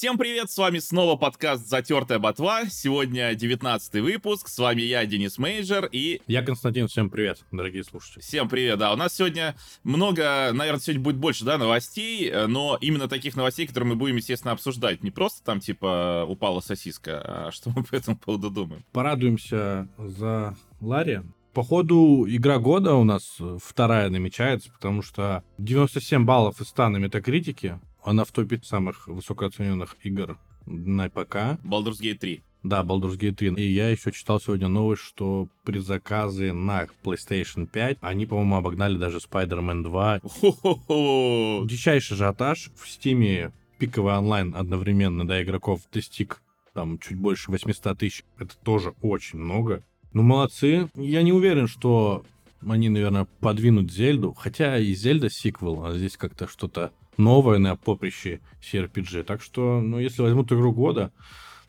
Всем привет, с вами снова подкаст «Затертая ботва». Сегодня 19 выпуск, с вами я, Денис Мейджер, и... Я Константин, всем привет, дорогие слушатели. Всем привет, да. У нас сегодня много, наверное, сегодня будет больше, да, новостей, но именно таких новостей, которые мы будем, естественно, обсуждать. Не просто там, типа, упала сосиска, а что мы по этому поводу думаем. Порадуемся за Ларри. Походу, игра года у нас вторая намечается, потому что 97 баллов из 100 на метакритике, она в топе самых высокооцененных игр на ПК. Baldur's Gate 3. Да, Baldur's Gate 3. И я еще читал сегодня новость, что предзаказы на PlayStation 5, они, по-моему, обогнали даже Spider-Man 2. Хо-хо-хо. Дичайший ажиотаж. В Стиме пиковый онлайн одновременно, да, игроков достиг там чуть больше 800 тысяч. Это тоже очень много. Ну, молодцы. Я не уверен, что они, наверное, подвинут Зельду. Хотя и Зельда сиквел, а здесь как-то что-то новое на поприще CRPG. Так что, ну, если возьмут игру года,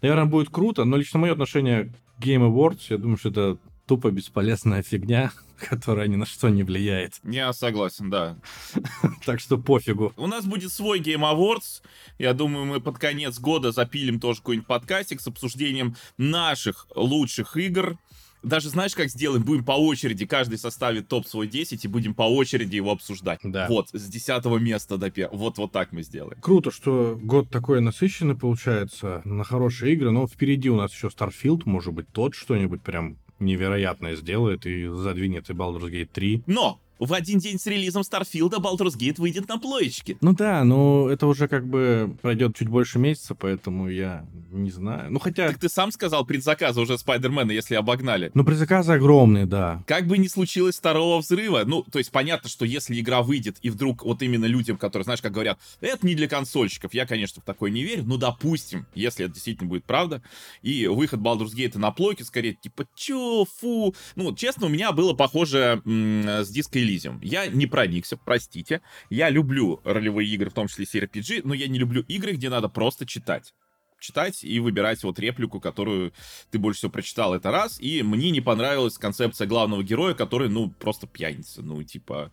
наверное, будет круто. Но лично мое отношение к Game Awards, я думаю, что это тупо бесполезная фигня, которая ни на что не влияет. Я согласен, да. Так что пофигу. У нас будет свой Game Awards. Я думаю, мы под конец года запилим тоже какой-нибудь подкастик с обсуждением наших лучших игр. Даже знаешь, как сделаем? Будем по очереди, каждый составит топ свой 10 и будем по очереди его обсуждать. Да. Вот, с 10 места до первого. Вот, вот так мы сделаем. Круто, что год такой насыщенный получается на хорошие игры, но впереди у нас еще Starfield, может быть, тот что-нибудь прям невероятное сделает и задвинет и Baldur's Gate 3. Но в один день с релизом Старфилда Baldur's Gate выйдет на плоечке. Ну да, но это уже как бы пройдет чуть больше месяца, поэтому я не знаю. Ну хотя... Так ты сам сказал, предзаказы уже Спайдермена, если обогнали. Ну предзаказы огромные, да. Как бы не случилось второго взрыва, ну, то есть понятно, что если игра выйдет, и вдруг вот именно людям, которые, знаешь, как говорят, это не для консольщиков, я, конечно, в такое не верю, но допустим, если это действительно будет правда, и выход Baldur's Gate на плойке, скорее, типа, чё, фу. Ну, честно, у меня было похоже с Disco Elysium. Я не проникся, простите. Я люблю ролевые игры, в том числе CRPG, но я не люблю игры, где надо просто читать читать и выбирать вот реплику, которую ты больше всего прочитал, это раз. И мне не понравилась концепция главного героя, который, ну, просто пьяница, ну, типа...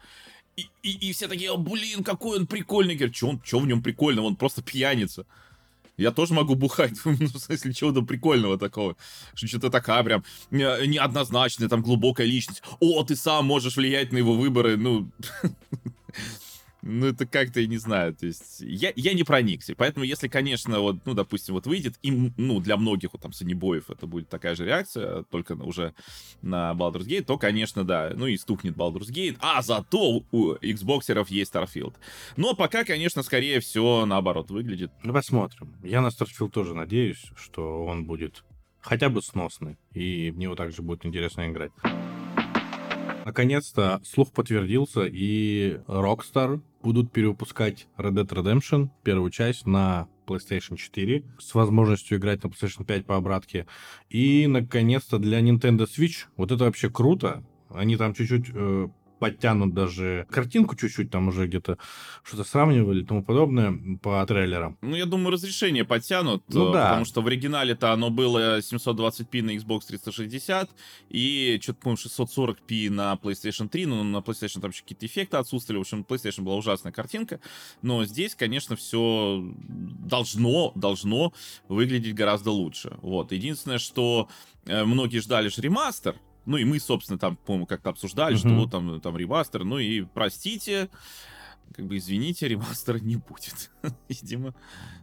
И, и, и все такие, «О, блин, какой он прикольный. Говорят, что он, что в нем прикольного, он просто пьяница. Я тоже могу бухать, ну, в смысле, чего-то прикольного такого. Что что-то такая прям э, неоднозначная, там, глубокая личность. О, ты сам можешь влиять на его выборы, ну... Ну, это как-то, я не знаю, то есть, я, я не проникся, поэтому, если, конечно, вот, ну, допустим, вот выйдет, и, ну, для многих, вот, там, санебоев это будет такая же реакция, только уже на Baldur's Gate, то, конечно, да, ну, и стукнет Baldur's Gate, а зато у Xboxеров есть Starfield. Но пока, конечно, скорее всего, наоборот выглядит. Ну, посмотрим. Я на Starfield тоже надеюсь, что он будет хотя бы сносный, и в него также будет интересно играть. Наконец-то слух подтвердился, и Rockstar будут перевыпускать Red Dead Redemption, первую часть, на PlayStation 4 с возможностью играть на PlayStation 5 по обратке. И, наконец-то, для Nintendo Switch, вот это вообще круто, они там чуть-чуть э, подтянут даже картинку чуть-чуть, там уже где-то что-то сравнивали и тому подобное по трейлерам. Ну, я думаю, разрешение подтянут, Ну э, да. потому что в оригинале-то оно было 720p на Xbox 360 и что-то, по-моему, 640p на PlayStation 3, но на PlayStation там еще какие-то эффекты отсутствовали, в общем, PlayStation была ужасная картинка, но здесь, конечно, все должно, должно выглядеть гораздо лучше. Вот, единственное, что э, многие ждали же ремастер, ну и мы, собственно, там, по-моему, как-то обсуждали, что Мгм. вот там, там ремастер. Ну и простите, как бы извините, ремастера не будет. Видимо.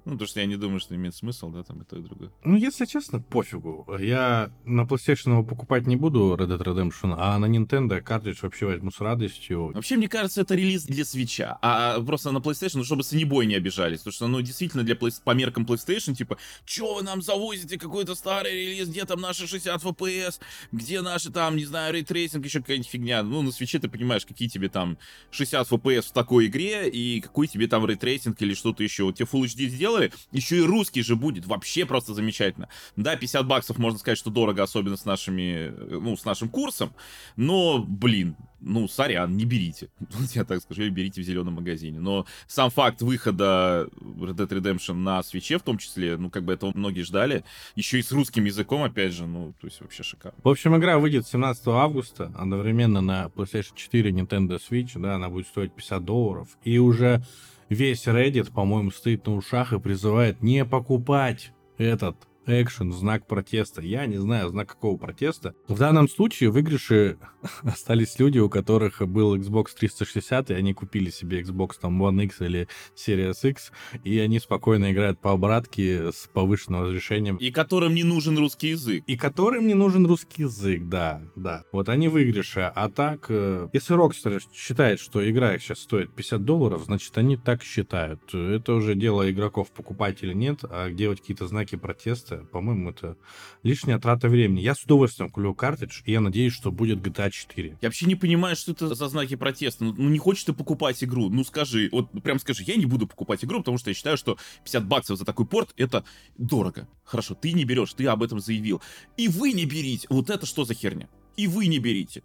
Ну, потому что я не думаю, что имеет смысл, да, там и то, и другое. Ну, если честно, пофигу. Я на PlayStation его покупать не буду, Red Dead Redemption, а на Nintendo картридж вообще возьму с радостью. Вообще, мне кажется, это релиз для свеча. А просто на PlayStation, ну, чтобы санебой не обижались. Потому что, ну, действительно, для Play- по меркам PlayStation, типа, чё вы нам завозите какой-то старый релиз, где там наши 60 FPS, где наши там, не знаю, ray tracing, еще какая-нибудь фигня. Ну, на Switch е ты понимаешь, какие тебе там 60 FPS в такой игре, и какой тебе там ray tracing или что-то еще. Вот тебе Full HD сделали, еще и русский же будет, вообще просто замечательно. Да, 50 баксов, можно сказать, что дорого, особенно с нашими, э, ну, с нашим курсом, но, блин, ну, сорян, не берите. Я так скажу, или берите в зеленом магазине. Но сам факт выхода Red Dead Redemption на свече, в том числе, ну, как бы этого многие ждали, еще и с русским языком, опять же, ну, то есть вообще шикарно. В общем, игра выйдет 17 августа, одновременно на PlayStation 4, Nintendo Switch, да, она будет стоить 50 долларов. И уже весь Reddit, по-моему, стоит на ушах и призывает не покупать этот экшен, знак протеста. Я не знаю, знак какого протеста. В данном случае в выигрыше остались люди, у которых был Xbox 360, и они купили себе Xbox там One X или Series X, и они спокойно играют по обратке с повышенным разрешением. И которым не нужен русский язык. И которым не нужен русский язык, да, да. Вот они выигрыши. А так, э, если Rockstar считает, что игра их сейчас стоит 50 долларов, значит, они так считают. Это уже дело игроков покупать или нет, а делать какие-то знаки протеста это, по-моему, это лишняя трата времени. Я с удовольствием куплю картridж, и я надеюсь, что будет GTA 4. Я вообще не понимаю, что это за знаки протеста. Ну, ну не хочешь ты покупать игру? Ну скажи, вот прям скажи, я не буду покупать игру, потому что я считаю, что 50 баксов за такой порт это дорого. Хорошо, ты не берешь, ты об этом заявил. И вы не берите. Вот это что за херня? И вы не берите.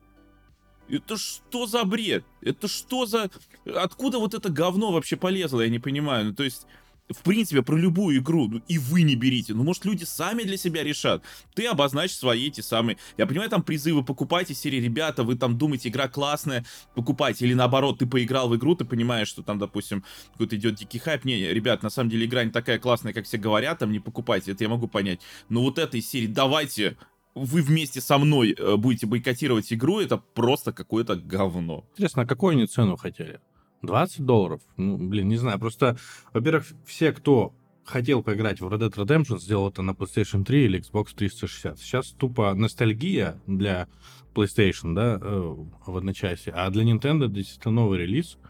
Это что за бред? Это что за... Откуда вот это говно вообще полезло, я не понимаю. Ну, то есть, в принципе, про любую игру, ну, и вы не берите. Ну, может, люди сами для себя решат. Ты обозначь свои эти самые... Я понимаю, там призывы покупайте серии, ребята, вы там думаете, игра классная, покупайте. Или наоборот, ты поиграл в игру, ты понимаешь, что там, допустим, какой-то идет дикий хайп. Не, ребят, на самом деле игра не такая классная, как все говорят, там не покупайте, это я могу понять. Но вот этой серии давайте вы вместе со мной э, будете бойкотировать игру, это просто какое-то говно. Интересно, а какую они цену хотели? 20 долларов? Ну, блин, не знаю. Просто, во-первых, все, кто хотел поиграть в Red Dead Redemption, сделал это на PlayStation 3 или Xbox 360. Сейчас тупо ностальгия для PlayStation, да, э, в одночасье. А для Nintendo действительно новый релиз —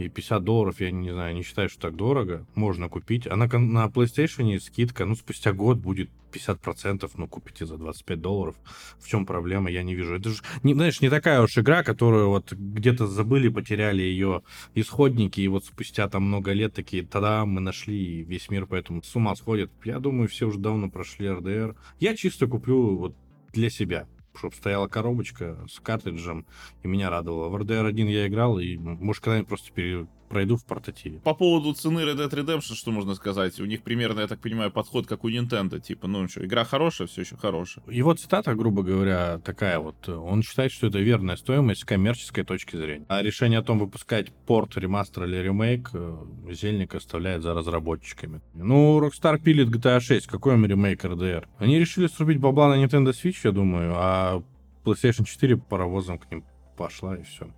и 50 долларов, я не знаю, не считаю, что так дорого. Можно купить. А на, на PlayStation скидка, ну, спустя год будет 50%, ну, купите за 25 долларов. В чем проблема, я не вижу. Это же, не, знаешь, не такая уж игра, которую вот где-то забыли, потеряли ее исходники, и вот спустя там много лет такие, тогда мы нашли, весь мир поэтому с ума сходит. Я думаю, все уже давно прошли RDR. Я чисто куплю вот для себя чтобы стояла коробочка с картриджем, и меня радовало. В RDR 1 я играл, и, может, когда-нибудь просто пере пройду в портативе. По поводу цены Red Dead Redemption, что можно сказать? У них примерно, я так понимаю, подход, как у Nintendo. Типа, ну что, игра хорошая, все еще хорошая. Его цитата, грубо говоря, такая вот. Он считает, что это верная стоимость с коммерческой точки зрения. А решение о том, выпускать порт, ремастер или ремейк, э, Зельник оставляет за разработчиками. Ну, Rockstar пилит GTA 6. Какой им ремейк RDR? Они решили срубить бабла на Nintendo Switch, я думаю, а PlayStation 4 паровозом к ним пошла и все.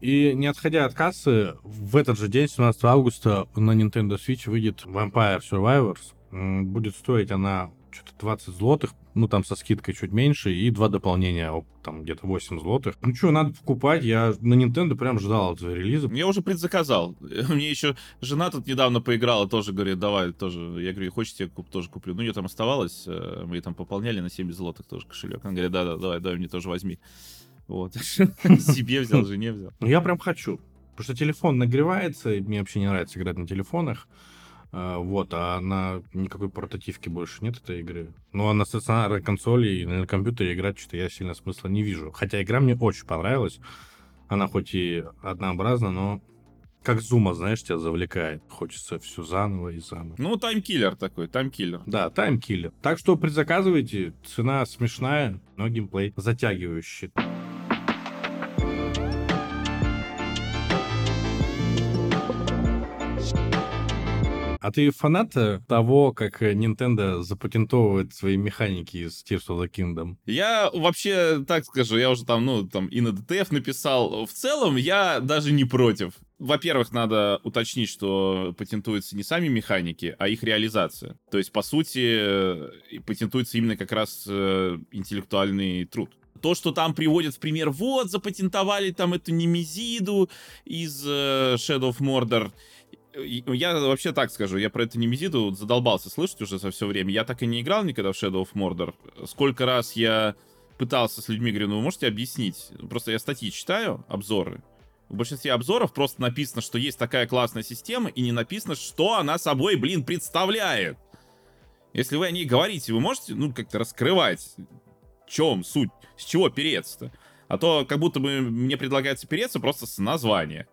И не отходя от кассы, в этот же день, 17 августа, на Nintendo Switch выйдет Vampire Survivors. Будет стоить она что-то 20 злотых, ну там со скидкой чуть меньше, и два дополнения, там где-то 8 злотых. Ну что, надо покупать, я на Nintendo прям ждал этого релиза. Я уже предзаказал. Мне еще жена тут недавно поиграла, тоже говорит, давай, тоже. Я говорю, хочешь, я куп, тоже куплю. Ну, ее там оставалось, э, мы там пополняли на 70 злотых тоже кошелек. Она говорит, да-да, давай, давай, мне тоже возьми. Вот. Себе взял, жене взял. Ну, я прям хочу. Потому что телефон нагревается, и мне вообще не нравится играть на телефонах. А, вот, а на никакой портативки больше нет этой игры. Ну, а на стационарной консоли и на компьютере играть что-то я сильно смысла не вижу. Хотя игра мне очень понравилась. Она хоть и однообразна, но как Zuma, знаешь, тебя завлекает. Хочется все заново и заново. Ну, таймкиллер такой, таймкиллер. Да, таймкиллер. Так что предзаказывайте. Цена смешная, но геймплей затягивающий. А ты фанат э, того, как э, Nintendo запатентовывает свои механики из Tears of the Kingdom? Я вообще, так скажу, я уже там, ну, там и на DTF написал. В целом, я даже не против. Во-первых, надо уточнить, что патентуются не сами механики, а их реализация. То есть, по сути, э, патентуется именно как раз интеллектуальный труд. То, что там приводят в пример, вот, запатентовали там эту Немезиду из Shadow of Mordor, я вообще так скажу, я про это Немезиду задолбался слышать уже за все время. Я так и не играл никогда в Shadow of Mordor. Сколько раз я пытался с людьми, говорю, ну вы можете объяснить? Просто я статьи читаю, обзоры. В большинстве обзоров просто написано, что есть такая классная система, и не написано, что она собой, блин, представляет. Если вы о ней говорите, вы можете, ну, как-то раскрывать, в чем суть, с чего переться-то. А то как будто бы мне предлагается переться просто с названия.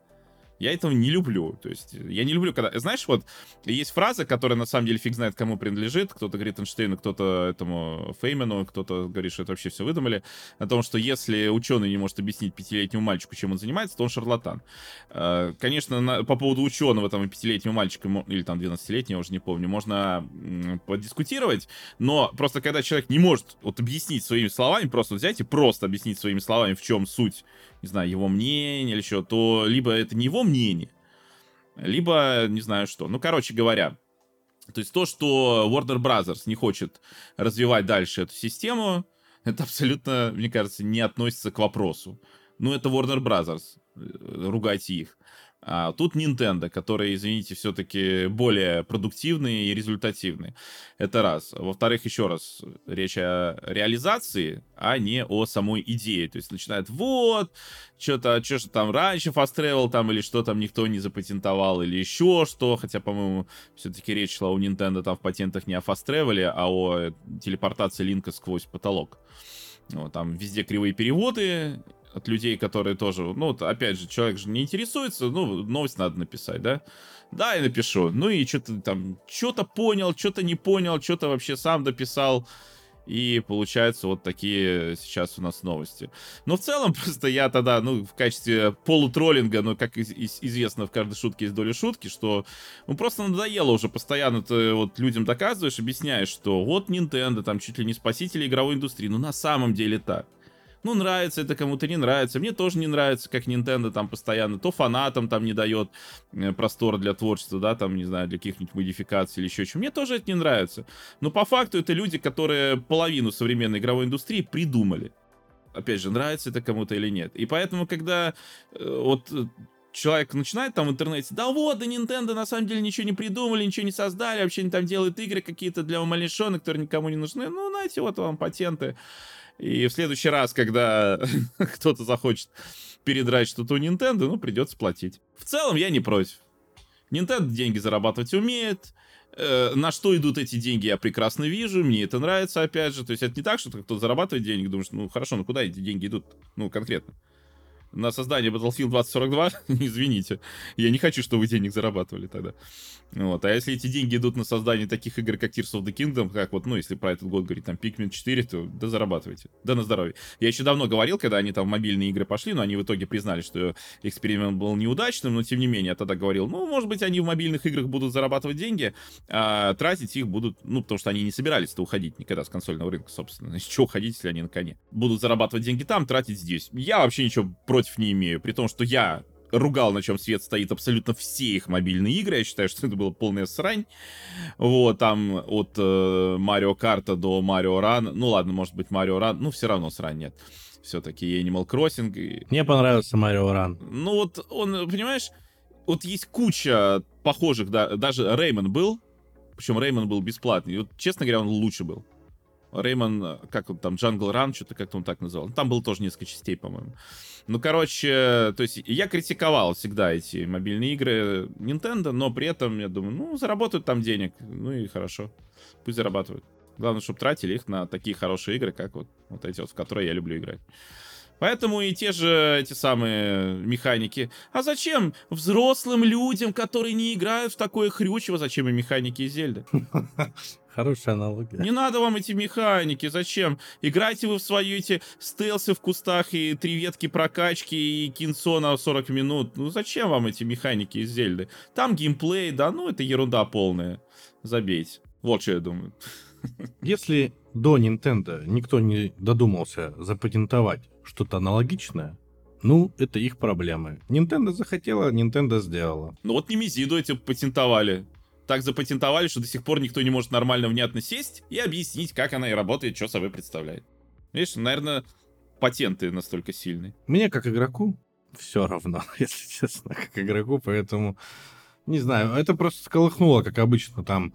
Я этого не люблю. То есть, я не люблю, когда... Знаешь, вот, есть фраза, которая на самом деле фиг знает кому принадлежит. Кто-то говорит Эйнштейну, кто-то этому Феймену, кто-то говорит, что это вообще все выдумали. О том, что если ученый не может объяснить пятилетнему мальчику, чем он занимается, то он шарлатан. Э, конечно, на, по поводу ученого, там, и пятилетнего мальчика, или там 12-летнего, уже не помню, можно подискутировать, но просто когда человек не может вот объяснить своими словами, просто взять и просто объяснить своими словами, в чем суть не знаю, его мнение или что, то либо это не его мнение, либо не знаю что. Ну, короче говоря, то есть то, что Warner Brothers не хочет развивать дальше эту систему, это абсолютно, мне кажется, не относится к вопросу. Ну, это Warner Brothers, э, ругайте их. А тут Nintendo, которые, извините, все-таки более продуктивные и результативные. Это раз. Во-вторых, еще раз, речь о реализации, а не о самой идее. То есть начинает, вот, что-то, что же там раньше Fast Travel там или что там никто не запатентовал или еще что. Хотя, по-моему, все-таки речь шла у Nintendo там в патентах не о Fast Travel, а о телепортации линка сквозь потолок. Вот, там везде кривые переводы, от людей, которые тоже, ну, опять же, человек же не интересуется, ну, новость надо написать, да? Да, я напишу. Ну и что-то там, что-то понял, что-то не понял, что-то вообще сам дописал. И получается вот такие сейчас у нас новости. Но в целом просто я тогда, ну, в качестве полутроллинга, ну, как из- из- известно, в каждой шутке есть доля шутки, что ну просто надоело уже постоянно ты вот людям доказываешь, объясняешь, что вот Nintendo там чуть ли не спасители игровой индустрии. Ну, на самом деле так. Ну, нравится это кому-то, не нравится. Мне тоже не нравится, как Nintendo там постоянно то фанатам там не дает э, простора для творчества, да, там, не знаю, для каких-нибудь модификаций или еще чего. Мне тоже это не нравится. Но по факту это люди, которые половину современной игровой индустрии придумали. Опять же, нравится это кому-то или нет. И поэтому, когда э, вот э, человек начинает там в интернете, да вот, да Nintendo на самом деле ничего не придумали, ничего не создали, вообще они там делают игры какие-то для умалишенных, которые никому не нужны. Ну, знаете, вот вам патенты. И в следующий раз, когда кто-то захочет передрать что-то у Nintendo, ну, придется платить. В целом, я не против. Nintendo деньги зарабатывать умеет. Э, на что идут эти деньги, я прекрасно вижу. Мне это нравится, опять же. То есть это не так, что кто-то зарабатывает деньги, думаешь, ну, хорошо, ну, куда эти деньги идут? Ну, конкретно на создание Battlefield 2042, извините, я не хочу, чтобы вы денег зарабатывали тогда. Вот. А если эти деньги идут на создание таких игр, как Tears of the Kingdom, как вот, ну, если про этот год говорить, там, Pikmin 4, то да зарабатывайте. Да на здоровье. Я еще давно говорил, когда они там в мобильные игры пошли, но они в итоге признали, что эксперимент был неудачным, но тем не менее, я тогда говорил, ну, может быть, они в мобильных играх будут зарабатывать деньги, а тратить их будут, ну, потому что они не собирались-то уходить никогда с консольного рынка, собственно. Из чего уходить, если они на коне? Будут зарабатывать деньги там, тратить здесь. Я вообще ничего против не имею, при том, что я ругал, на чем свет стоит абсолютно все их мобильные игры. Я считаю, что это была полная срань. Вот, там от э, Марио Карта до Марио Ран. Ну ладно, может быть, Марио Ран. Ну, все равно срань нет. Все-таки Animal Crossing. И... Мне понравился Mario Run. Ну вот он, понимаешь, вот есть куча похожих, да, даже Rayman был, причем Rayman был бесплатный. И вот, честно говоря, он лучше был. Rayman, как он там, Jungle Run, что-то как-то он так называл. Там было тоже несколько частей, по-моему. Ну, короче, то есть я критиковал всегда эти мобильные игры Nintendo, но при этом я думаю, ну, заработают там денег, ну и хорошо, пусть зарабатывают. Главное, чтобы тратили их на такие хорошие игры, как вот, вот эти вот, в которые я люблю играть. Поэтому и те же эти самые механики. А зачем взрослым людям, которые не играют в такое хрючево, зачем им механики из Зельды? Хорошая аналогия. Не надо вам эти механики, зачем? Играйте вы в свои эти стелсы в кустах и три ветки прокачки и кинцо на 40 минут. Ну зачем вам эти механики из Зельды? Там геймплей, да, ну это ерунда полная. Забейте. Вот что я думаю. Если до Nintendo никто не додумался запатентовать что-то аналогичное, ну, это их проблемы. Nintendo захотела, Nintendo сделала. Ну вот Немезиду эти патентовали так запатентовали, что до сих пор никто не может нормально, внятно сесть и объяснить, как она и работает, что собой представляет. Видишь, наверное, патенты настолько сильные. Мне, как игроку, все равно, если честно, как игроку, поэтому, не знаю, это просто сколыхнуло, как обычно, там,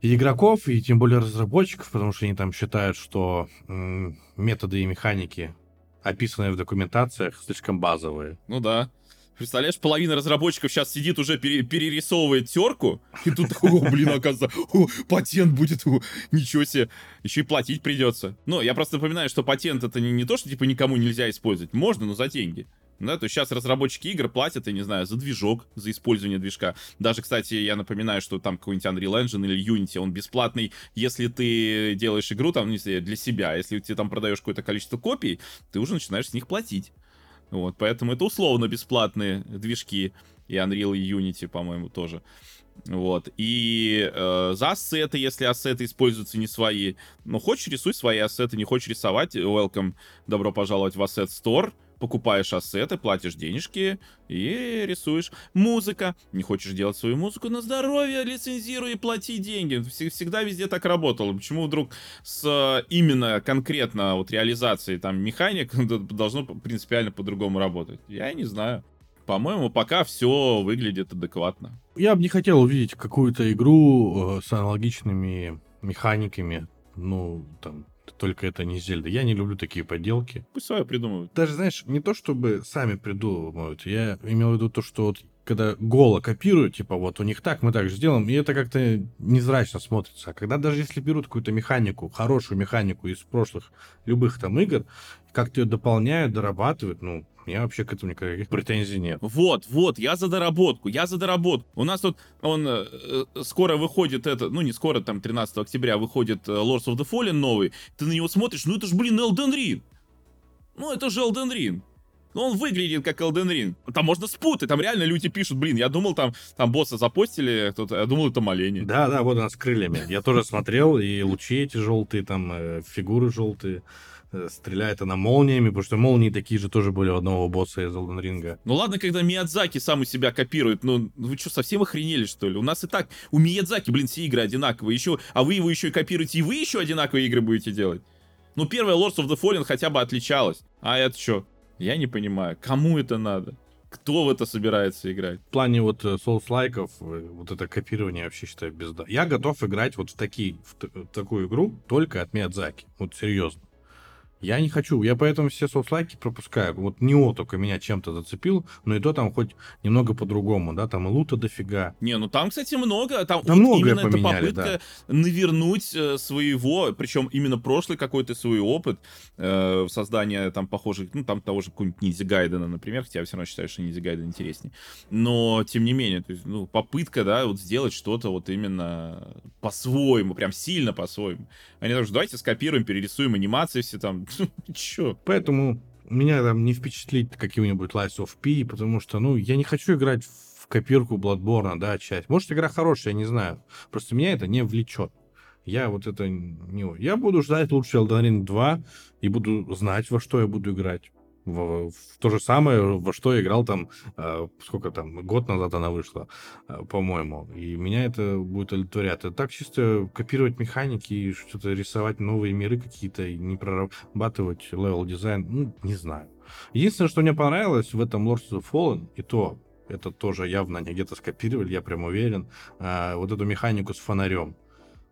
и игроков, и тем более разработчиков, потому что они там считают, что м- методы и механики, описанные в документациях, слишком базовые. Ну да. Представляешь, половина разработчиков сейчас сидит уже пере перерисовывает терку, и тут, о, блин, оказывается, о, патент будет, о, ничего себе, еще и платить придется. Ну, я просто напоминаю, что патент это не, не то, что типа никому нельзя использовать, можно, но за деньги. Да, то есть сейчас разработчики игр платят, я не знаю, за движок, за использование движка. Даже, кстати, я напоминаю, что там какой-нибудь Unreal Engine или Unity, он бесплатный, если ты делаешь игру там, знаю, для себя. Если ты там продаешь какое-то количество копий, ты уже начинаешь с них платить. Вот, поэтому это условно бесплатные движки. И Unreal и Unity, по-моему, тоже. Вот. И э, за ассеты, если ассеты используются не свои. Ну, хочешь, рисуй свои ассеты, не хочешь рисовать, welcome, добро пожаловать в Asset Store покупаешь ассеты, платишь денежки и рисуешь. Музыка. Не хочешь делать свою музыку на здоровье, лицензируй и плати деньги. Всегда везде так работало. Почему вдруг с именно конкретно вот реализацией там механик должно принципиально по-другому работать? Я не знаю. По-моему, пока все выглядит адекватно. Я бы не хотел увидеть какую-то игру э, с аналогичными механиками. Ну, там, только это не Зельда. Я не люблю такие подделки. Пусть свое придумывают. Даже, знаешь, не то чтобы сами придумывают. Я имел в виду то, что вот когда голо копируют, типа вот у них так, мы так же сделаем, и это как-то незрачно смотрится. А когда даже если берут какую-то механику, хорошую механику из прошлых любых там игр, как-то ее дополняют, дорабатывают, ну, у меня вообще к этому никаких претензий нет. Вот, вот, я за доработку, я за доработку. У нас тут, он, э, э скоро выходит это, ну не скоро, там 13 октября выходит э, Lords of the Fallen новый. Ты на него смотришь, ну это же, блин, Elden Ring. Ну это же Elden Ring. Ну, он выглядит как Elden Ring. Там можно спутать, там реально люди пишут, блин, я думал, там, там босса запостили, кто-то, я думал, это моление. Да, да, вот она с крыльями. Я тоже смотрел, и лучи эти желтые, там, э, фигуры желтые. Э, стреляет она молниями, потому что молнии такие же тоже были у одного босса из Elden Ring. Ну ладно, когда Миядзаки сам у себя копирует, ну вы что, совсем охренели, что ли? У нас и так, у Миядзаки, блин, все игры одинаковые, еще, а вы его еще и копируете, и вы еще одинаковые игры будете делать? Ну, первая Lords of the Fallen хотя бы отличалась. А это что? Я не понимаю, кому это надо? Кто в это собирается играть? В плане вот э, Souls-лайков, э, вот это копирование вообще считаю безда. Я готов играть вот в, такие, в, в такую игру только от Миядзаки. Вот серьезно. Я не хочу, я поэтому все соцлайки пропускаю. Вот Нео только меня чем-то зацепил, но и то там хоть немного по-другому, да, там и лута дофига. Не, ну там, кстати, много. Там, там вот именно поменяли, эта попытка да. навернуть э, своего, причем именно прошлый какой-то свой опыт э, создания там похожих, ну там того же какого-нибудь Низи Гайдена, например, хотя я все равно считаю, что Низи Гайден интереснее. Но, тем не менее, то есть, ну, попытка, да, вот сделать что-то вот именно по-своему, прям сильно по-своему. Они тоже, давайте скопируем, перерисуем анимации все там, Чё? Поэтому меня там не впечатлит каким-нибудь Lies of P, потому что, ну, я не хочу играть в копирку Bloodborne, да, часть. Может, игра хорошая, я не знаю. Просто меня это не влечет. Я вот это не... Я буду ждать лучше Elden Ring 2 и буду знать, во что я буду играть в, в то же самое, во что я играл там, э, сколько там, год назад она вышла, э, по-моему. И меня это будет олицетворять. Это так чисто копировать механики и что-то рисовать новые миры какие-то, и не прорабатывать level design, ну, не знаю. Единственное, что мне понравилось в этом Lords of Fallen, и то, это тоже явно они где-то скопировали, я прям уверен, э, вот эту механику с фонарем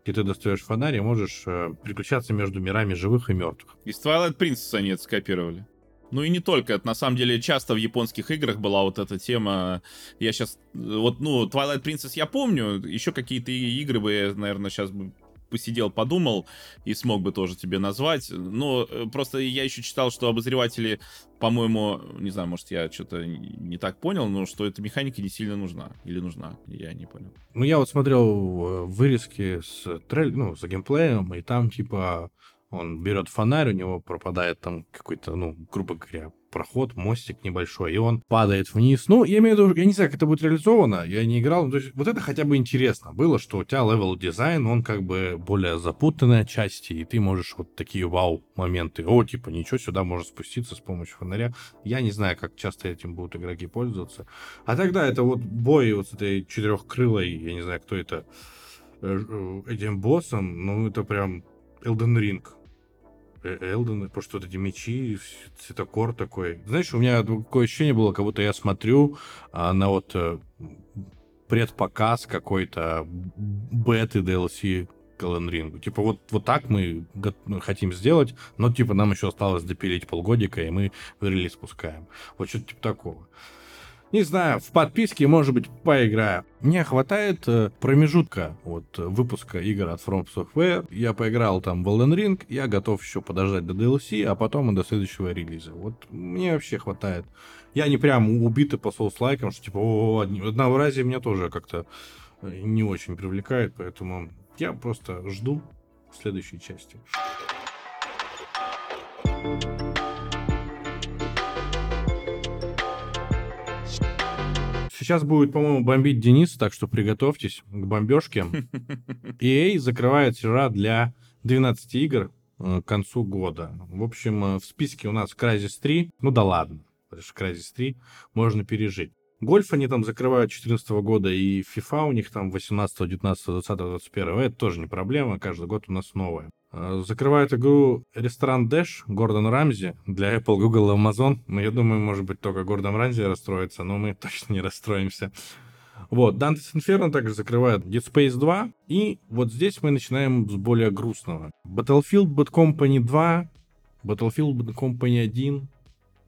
где ты достаешь фонарь и можешь э, переключаться между мирами живых и мертвых. Из Twilight Princess они это скопировали. Ну и не только. Это на самом деле часто в японских играх была вот эта тема. Я сейчас... Вот, ну, Twilight Princess я помню. Еще какие-то игры бы я, наверное, сейчас бы посидел, подумал и смог бы тоже тебе назвать. Но э, просто я еще читал, что обозреватели, по-моему, не знаю, может, я что-то не так понял, но что эта механика не сильно нужна. Или нужна, я не понял. Ну, я вот смотрел э, вырезки с, трейль... ну, с геймплеем, и там, типа, он берет фонарь, у него пропадает там какой-то, ну, грубо говоря, проход, мостик небольшой, и он падает вниз. Ну, я имею в виду, я не знаю, как это будет реализовано, я не играл, то есть вот это хотя бы интересно было, что у тебя level design, он как бы более запутанная части, и ты можешь вот такие вау-моменты, о, типа, ничего, сюда можно спуститься с помощью фонаря. Я не знаю, как часто этим будут игроки пользоваться. А тогда это вот бой вот с этой четырехкрылой, я не знаю, кто это, э, этим боссом, ну, это прям Elden Ring Элден, потому что вот эти мечи, цветокор такой. Знаешь, у меня такое ощущение было, как будто я смотрю а, на вот а, предпоказ какой-то беты DLC Элден Рингу. Типа вот, вот так мы хотим сделать, но типа нам еще осталось допилить полгодика, и мы релиз спускаем. Вот что-то типа такого. Не знаю, в подписке, может быть, поиграю. Мне хватает э, промежутка от выпуска игр от From Software. Я поиграл там в Elden Ring, я готов еще подождать до DLC, а потом и до следующего релиза. Вот мне вообще хватает. Я не прям убитый по соус-лайкам, что типа, о, однообразие меня тоже как-то э, не очень привлекает, поэтому я просто жду следующей части. Сейчас будет, по-моему, бомбить Денис, так что приготовьтесь к бомбежке. EA закрывает сервера для 12 игр э, к концу года. В общем, э, в списке у нас Crysis 3. Ну да ладно, Crysis 3 можно пережить. Гольф они там закрывают 2014 года, и FIFA у них там 18, 19, 20, 21. Это тоже не проблема, каждый год у нас новое. А, закрывает игру ресторан Dash Гордон Рамзи для Apple, Google Amazon. Но я думаю, может быть, только Гордон Рамзи расстроится, но мы точно не расстроимся. Вот, Dante's Inferno также закрывает Dead Space 2. И вот здесь мы начинаем с более грустного. Battlefield Bad Company 2, Battlefield Bad Company 1,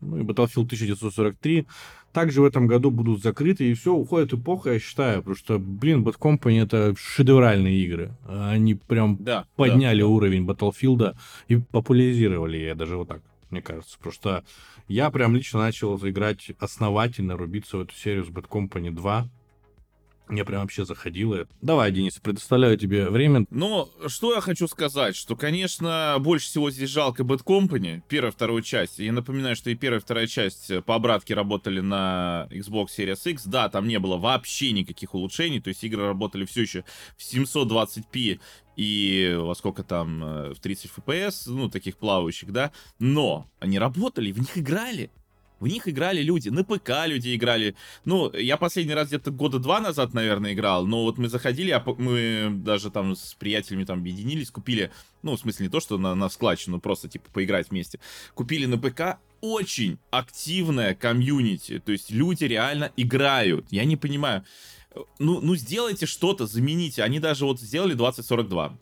ну и Battlefield 1943 также в этом году будут закрыты, и все, уходит эпоха, я считаю, потому что, блин, Bad Company это шедевральные игры. Они прям да, подняли да, уровень Battlefield и популяризировали я даже вот так, мне кажется. Потому что я прям лично начал играть основательно, рубиться в эту серию с Bad Company 2. Мне прям вообще заходило. Давай, Денис, предоставляю тебе время. Ну, что я хочу сказать, что, конечно, больше всего здесь жалко Bad Company, первая, вторую часть. Я напоминаю, что и первая, вторая часть по обратке работали на Xbox Series X. Да, там не было вообще никаких улучшений, то есть игры работали все еще в 720p и во сколько там, э, в 30 FPS, ну, таких плавающих, да, но они работали, в них играли. В них играли люди, на ПК люди играли. Ну, я последний раз где-то года два назад, наверное, играл, но вот мы заходили, а мы даже там с приятелями там объединились, купили, ну, в смысле не то, что на, на складчину, просто типа поиграть вместе. Купили на ПК очень активная комьюнити, то есть люди реально играют. Я не понимаю, ну, ну сделайте что-то, замените. Они даже вот сделали 2042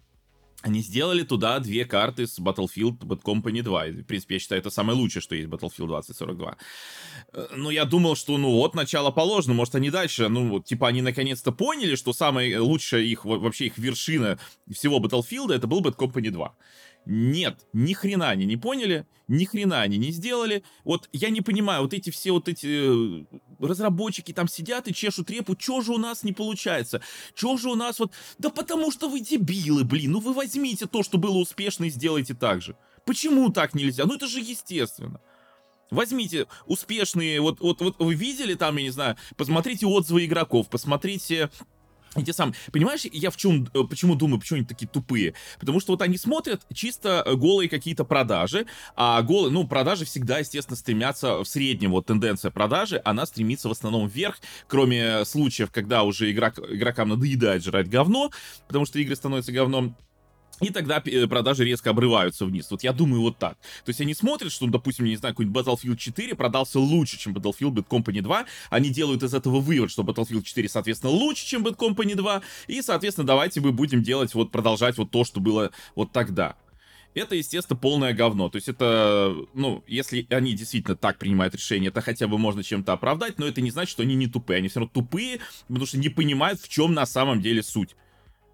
они сделали туда две карты с Battlefield Bad Company 2. И, в принципе, я считаю, это самое лучшее, что есть Battlefield 2042. Э, но я думал, что, ну вот, начало положено, может, они дальше, ну, вот, типа, они наконец-то поняли, что самая лучшая их, вообще их вершина всего Battlefield это был Bad Company 2. Нет, ни хрена они не поняли, ни хрена они не сделали. Вот я не понимаю, вот эти все вот эти э, разработчики там сидят и чешут репу, чё же у нас не получается? Чё же у нас вот... Да потому что вы дебилы, блин, ну вы возьмите то, что было успешно и сделайте так же. Почему так нельзя? Ну это же естественно. Возьмите успешные, вот, вот, вот вы видели там, я не знаю, посмотрите отзывы игроков, посмотрите эти сам, понимаешь, я в чем, э, почему думаю, почему они такие тупые? Потому что вот они смотрят чисто э, голые какие-то продажи, а голые, ну, продажи всегда, естественно, стремятся в среднем, вот тенденция продажи, она стремится в основном вверх, кроме случаев, когда уже игрок, игрокам надоедает жрать говно, потому что игры становятся говном, и тогда э, продажи резко обрываются вниз. Вот я думаю вот так. То есть они смотрят, что, допустим, я не знаю, какой-нибудь Battlefield 4 продался лучше, чем Battlefield Bad Company 2. Они делают из этого вывод, что Battlefield 4, соответственно, лучше, чем Bad Company 2. И, соответственно, давайте мы будем делать, вот, продолжать вот то, что было вот тогда. Это, естественно, полное говно. То есть это, ну, если они действительно так принимают решение, это хотя бы можно чем-то оправдать, но это не значит, что они не тупые. Они все равно тупые, потому что не понимают, в чем на самом деле суть.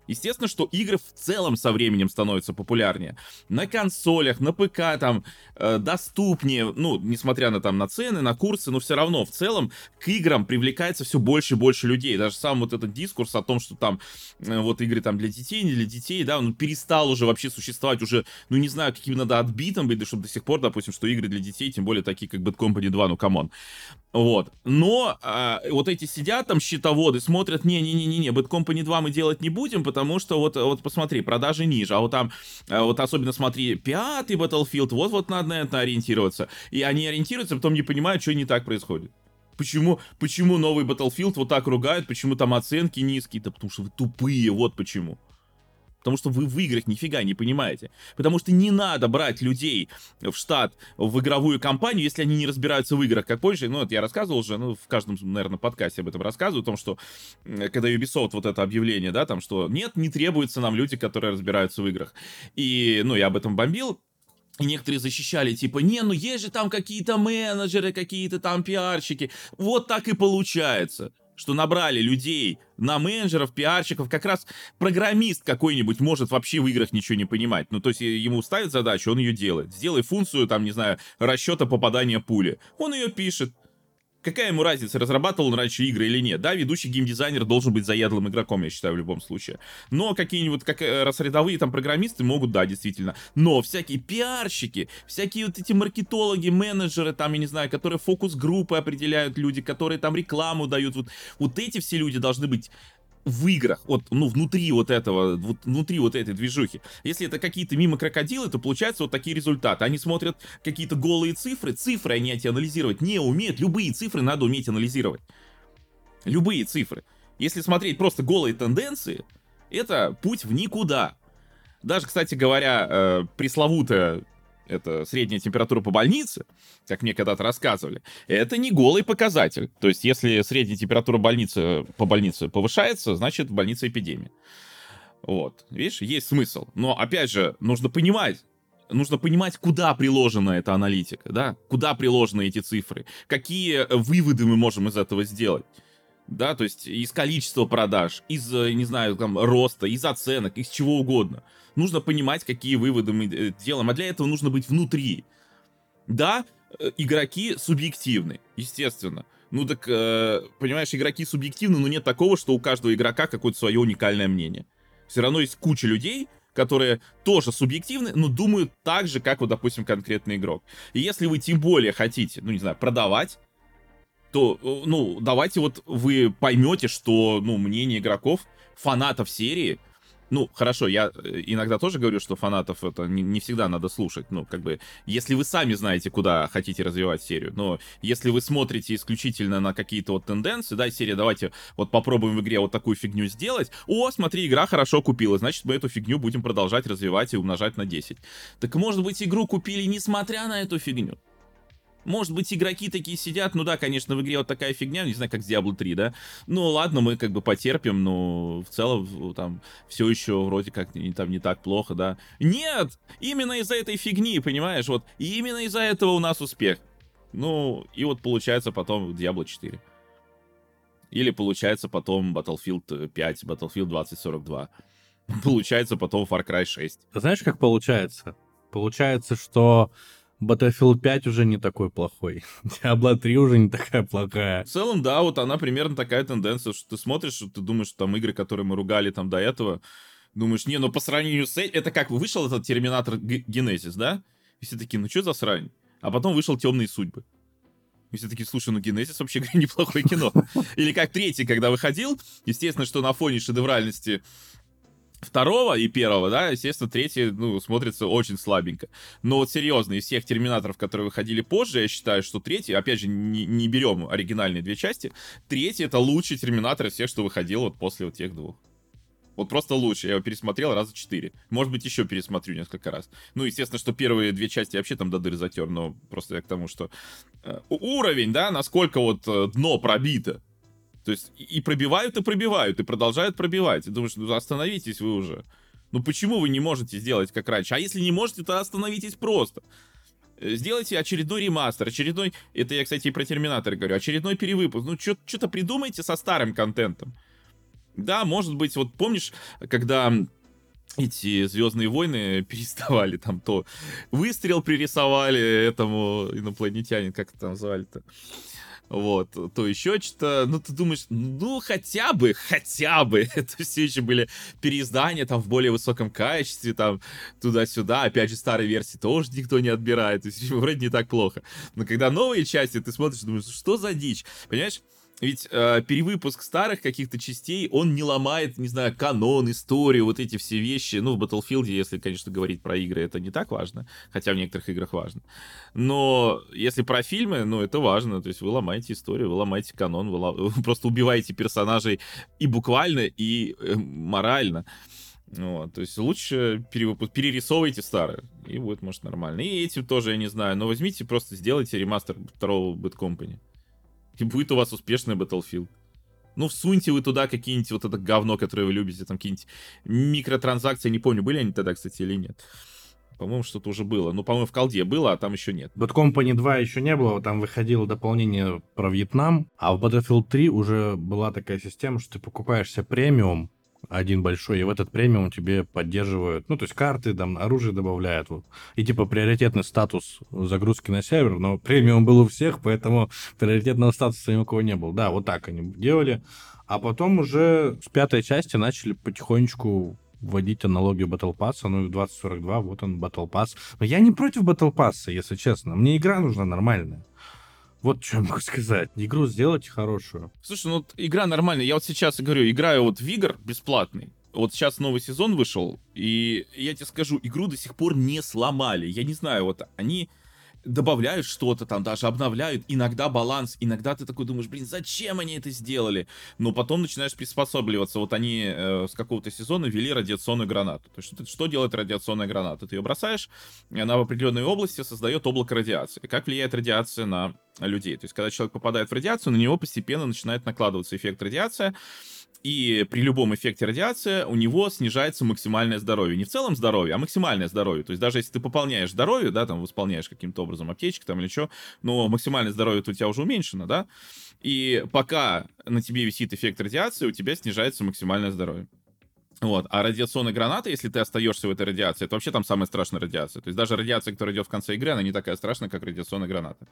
Естественно, что игры в целом со временем становятся популярнее. На консолях, на ПК там э, доступнее, ну, несмотря на там на цены, на курсы, но все равно в целом к играм привлекается все больше и больше людей. Даже сам вот этот дискурс о том, что там э, вот игры там для детей, не для детей, да, он перестал уже вообще существовать уже, ну, не знаю, каким надо отбитым быть, чтобы до сих пор, допустим, что игры для детей, тем более такие, как Bad Company 2, ну, come on. Вот. Но а, вот эти сидят там счетоводы, смотрят, не-не-не-не, Bad Company 2 мы делать не будем, потому что вот, вот посмотри, продажи ниже, а вот там, а вот особенно смотри, пятый Battlefield, вот-вот надо на это ориентироваться. И они ориентируются, потом не понимают, что не так происходит. Почему, почему новый Battlefield вот так ругают, почему там оценки низкие? Да потому что вы тупые, вот почему. Потому что вы в играх нифига не понимаете. Потому что не надо брать людей в штат, в игровую компанию, если они не разбираются в играх. Как позже, ну, это я рассказывал уже, ну, в каждом, наверное, подкасте об этом рассказываю, о том, что когда Ubisoft вот это объявление, да, там, что нет, не требуются нам люди, которые разбираются в играх. И, ну, я об этом бомбил, И некоторые защищали, типа, не, ну есть же там какие-то менеджеры, какие-то там пиарщики. Вот так и получается что набрали людей на менеджеров, пиарщиков, как раз программист какой-нибудь может вообще в играх ничего не понимать. Ну, то есть ему ставят задачу, он ее делает. Сделай функцию, там, не знаю, расчета попадания пули. Он ее пишет. Какая ему разница, разрабатывал он раньше игры или нет? Да, ведущий геймдизайнер должен быть заядлым игроком, я считаю, в любом случае. Но какие-нибудь, как э, раз рядовые там программисты могут, да, действительно. Но всякие пиарщики, всякие вот эти маркетологи, менеджеры, там, я не знаю, которые фокус-группы определяют люди, которые там рекламу дают, вот, вот эти все люди должны быть в играх, вот, ну, внутри вот этого, вот, внутри вот этой движухи. Если это какие-то мимо крокодилы, то получаются вот такие результаты. Они смотрят какие-то голые цифры, цифры они эти анализировать не умеют. Любые цифры надо уметь анализировать. Любые цифры. Если смотреть просто голые тенденции, это путь в никуда. Даже, кстати говоря, э, пресловутая это средняя температура по больнице, как мне когда-то рассказывали, это не голый показатель. То есть, если средняя температура больницы, по больнице повышается, значит, в больнице эпидемия. Вот, видишь, есть смысл. Но, опять же, нужно понимать, нужно понимать, куда приложена эта аналитика, да, куда приложены эти цифры, какие выводы мы можем из этого сделать. Да, то есть из количества продаж, из, не знаю, там, роста, из оценок, из чего угодно нужно понимать, какие выводы мы э, делаем, а для этого нужно быть внутри. Да, э, игроки субъективны, естественно. Ну так, э, понимаешь, игроки субъективны, но нет такого, что у каждого игрока какое-то свое уникальное мнение. Все равно есть куча людей, которые тоже субъективны, но думают так же, как вот, допустим, конкретный игрок. И если вы тем более хотите, ну, не знаю, продавать, то, ну, давайте вот вы поймете, что, ну, мнение игроков, фанатов серии, ну, хорошо, я э, иногда тоже говорю, что фанатов это не, не всегда надо слушать. Ну, как бы, если вы сами знаете, куда хотите развивать серию, но если вы смотрите исключительно на какие-то вот тенденции, да, серия, давайте вот попробуем в игре вот такую фигню сделать. О, смотри, игра хорошо купила, значит, мы эту фигню будем продолжать развивать и умножать на 10. Так, может быть, игру купили несмотря на эту фигню? Может быть, игроки такие сидят, ну да, конечно, в игре вот такая фигня, не знаю, как Diablo 3, да? Ну ладно, мы как бы потерпим, но в целом там все еще вроде как не, там не так плохо, да? Нет! Именно из-за этой фигни, понимаешь? Вот именно из-за этого у нас успех. Ну, и вот получается потом Diablo 4. Или получается потом Battlefield 5, Battlefield 2042. Получается потом Far Cry 6. Знаешь, как получается? Получается, что Battlefield 5 уже не такой плохой. Diablo 3 уже не такая плохая. В целом, да, вот она примерно такая тенденция, что ты смотришь, ты думаешь, что там игры, которые мы ругали там до этого, думаешь, не, ну по сравнению с этим, это как вышел этот Терминатор Генезис, да? И все такие, ну что за срань? А потом вышел Темные судьбы. И все такие, слушай, ну Генезис вообще неплохое кино. Или как третий, когда выходил, естественно, что на фоне шедевральности второго и первого, да, естественно, третий, ну, смотрится очень слабенько. Но вот серьезно, из всех терминаторов, которые выходили позже, я считаю, что третий, опять же, не, не берем оригинальные две части, третий это лучший терминатор из всех, что выходил вот после вот тех двух. Вот просто лучше. Я его пересмотрел раза четыре. Может быть, еще пересмотрю несколько раз. Ну, естественно, что первые две части вообще там до дыры затер, но просто я к тому, что э, уровень, да, насколько вот э, дно пробито. То есть и пробивают, и пробивают, и продолжают пробивать. И думаешь, ну остановитесь вы уже. Ну почему вы не можете сделать как раньше? А если не можете, то остановитесь просто. Э, сделайте очередной ремастер, очередной... Это я, кстати, и про Терминатор говорю. Очередной перевыпуск. Ну, что-то придумайте со старым контентом. Да, может быть, вот помнишь, когда эти Звездные войны переставали там то выстрел пририсовали этому инопланетянин, как это называли-то? Вот, то еще что-то, ну, ты думаешь, ну, хотя бы, хотя бы, это все еще были переиздания, там, в более высоком качестве, там, туда-сюда, опять же, старые версии тоже никто не отбирает, то есть, вроде не так плохо, но когда новые части, ты смотришь, думаешь, что за дичь, понимаешь, ведь э, перевыпуск старых каких-то частей, он не ломает, не знаю, канон, историю, вот эти все вещи. Ну, в Battlefield, если, конечно, говорить про игры, это не так важно, хотя в некоторых играх важно. Но если про фильмы, ну, это важно. То есть вы ломаете историю, вы ломаете канон, вы, лом... вы просто убиваете персонажей и буквально, и э, морально. Вот, то есть лучше перевыпуск... перерисовывайте старые, и будет, может, нормально. И этим тоже, я не знаю, но возьмите, просто сделайте ремастер второго Bad Company и будет у вас успешный Battlefield. Ну, всуньте вы туда какие-нибудь вот это говно, которое вы любите, там какие-нибудь микротранзакции, не помню, были они тогда, кстати, или нет. По-моему, что-то уже было. Ну, по-моему, в колде было, а там еще нет. Bad Company 2 еще не было, там выходило дополнение про Вьетнам, а в Battlefield 3 уже была такая система, что ты покупаешь себе премиум, один большой, и в этот премиум тебе поддерживают, ну, то есть карты, там, оружие добавляют, вот. и типа приоритетный статус загрузки на сервер, но премиум был у всех, поэтому приоритетного статуса ни у кого не было. Да, вот так они делали. А потом уже с пятой части начали потихонечку вводить аналогию Battle Pass, ну и в 2042 вот он Battle Pass. Но я не против Battle Pass, если честно. Мне игра нужна нормальная. Вот что могу сказать. Игру сделать хорошую. Слушай, ну вот игра нормальная. Я вот сейчас говорю, играю вот в игр бесплатный. Вот сейчас новый сезон вышел, и я тебе скажу, игру до сих пор не сломали. Я не знаю, вот они добавляют что-то там, даже обновляют, иногда баланс, иногда ты такой думаешь, блин, зачем они это сделали? Но потом начинаешь приспосабливаться. Вот они э, с какого-то сезона ввели радиационную гранату. То есть что, что делает радиационная граната? Ты ее бросаешь, и она в определенной области создает облако радиации. Как влияет радиация на людей? То есть когда человек попадает в радиацию, на него постепенно начинает накладываться эффект радиации, и при любом эффекте радиации у него снижается максимальное здоровье. Не в целом здоровье, а максимальное здоровье. То есть даже если ты пополняешь здоровье, да, там восполняешь каким-то образом аптечки там или что, но максимальное здоровье у тебя уже уменьшено, да, и пока на тебе висит эффект радиации, у тебя снижается максимальное здоровье. Вот. А радиационная граната, если ты остаешься в этой радиации, это вообще там самая страшная радиация. То есть даже радиация, которая идет в конце игры, она не такая страшная, как радиационная граната.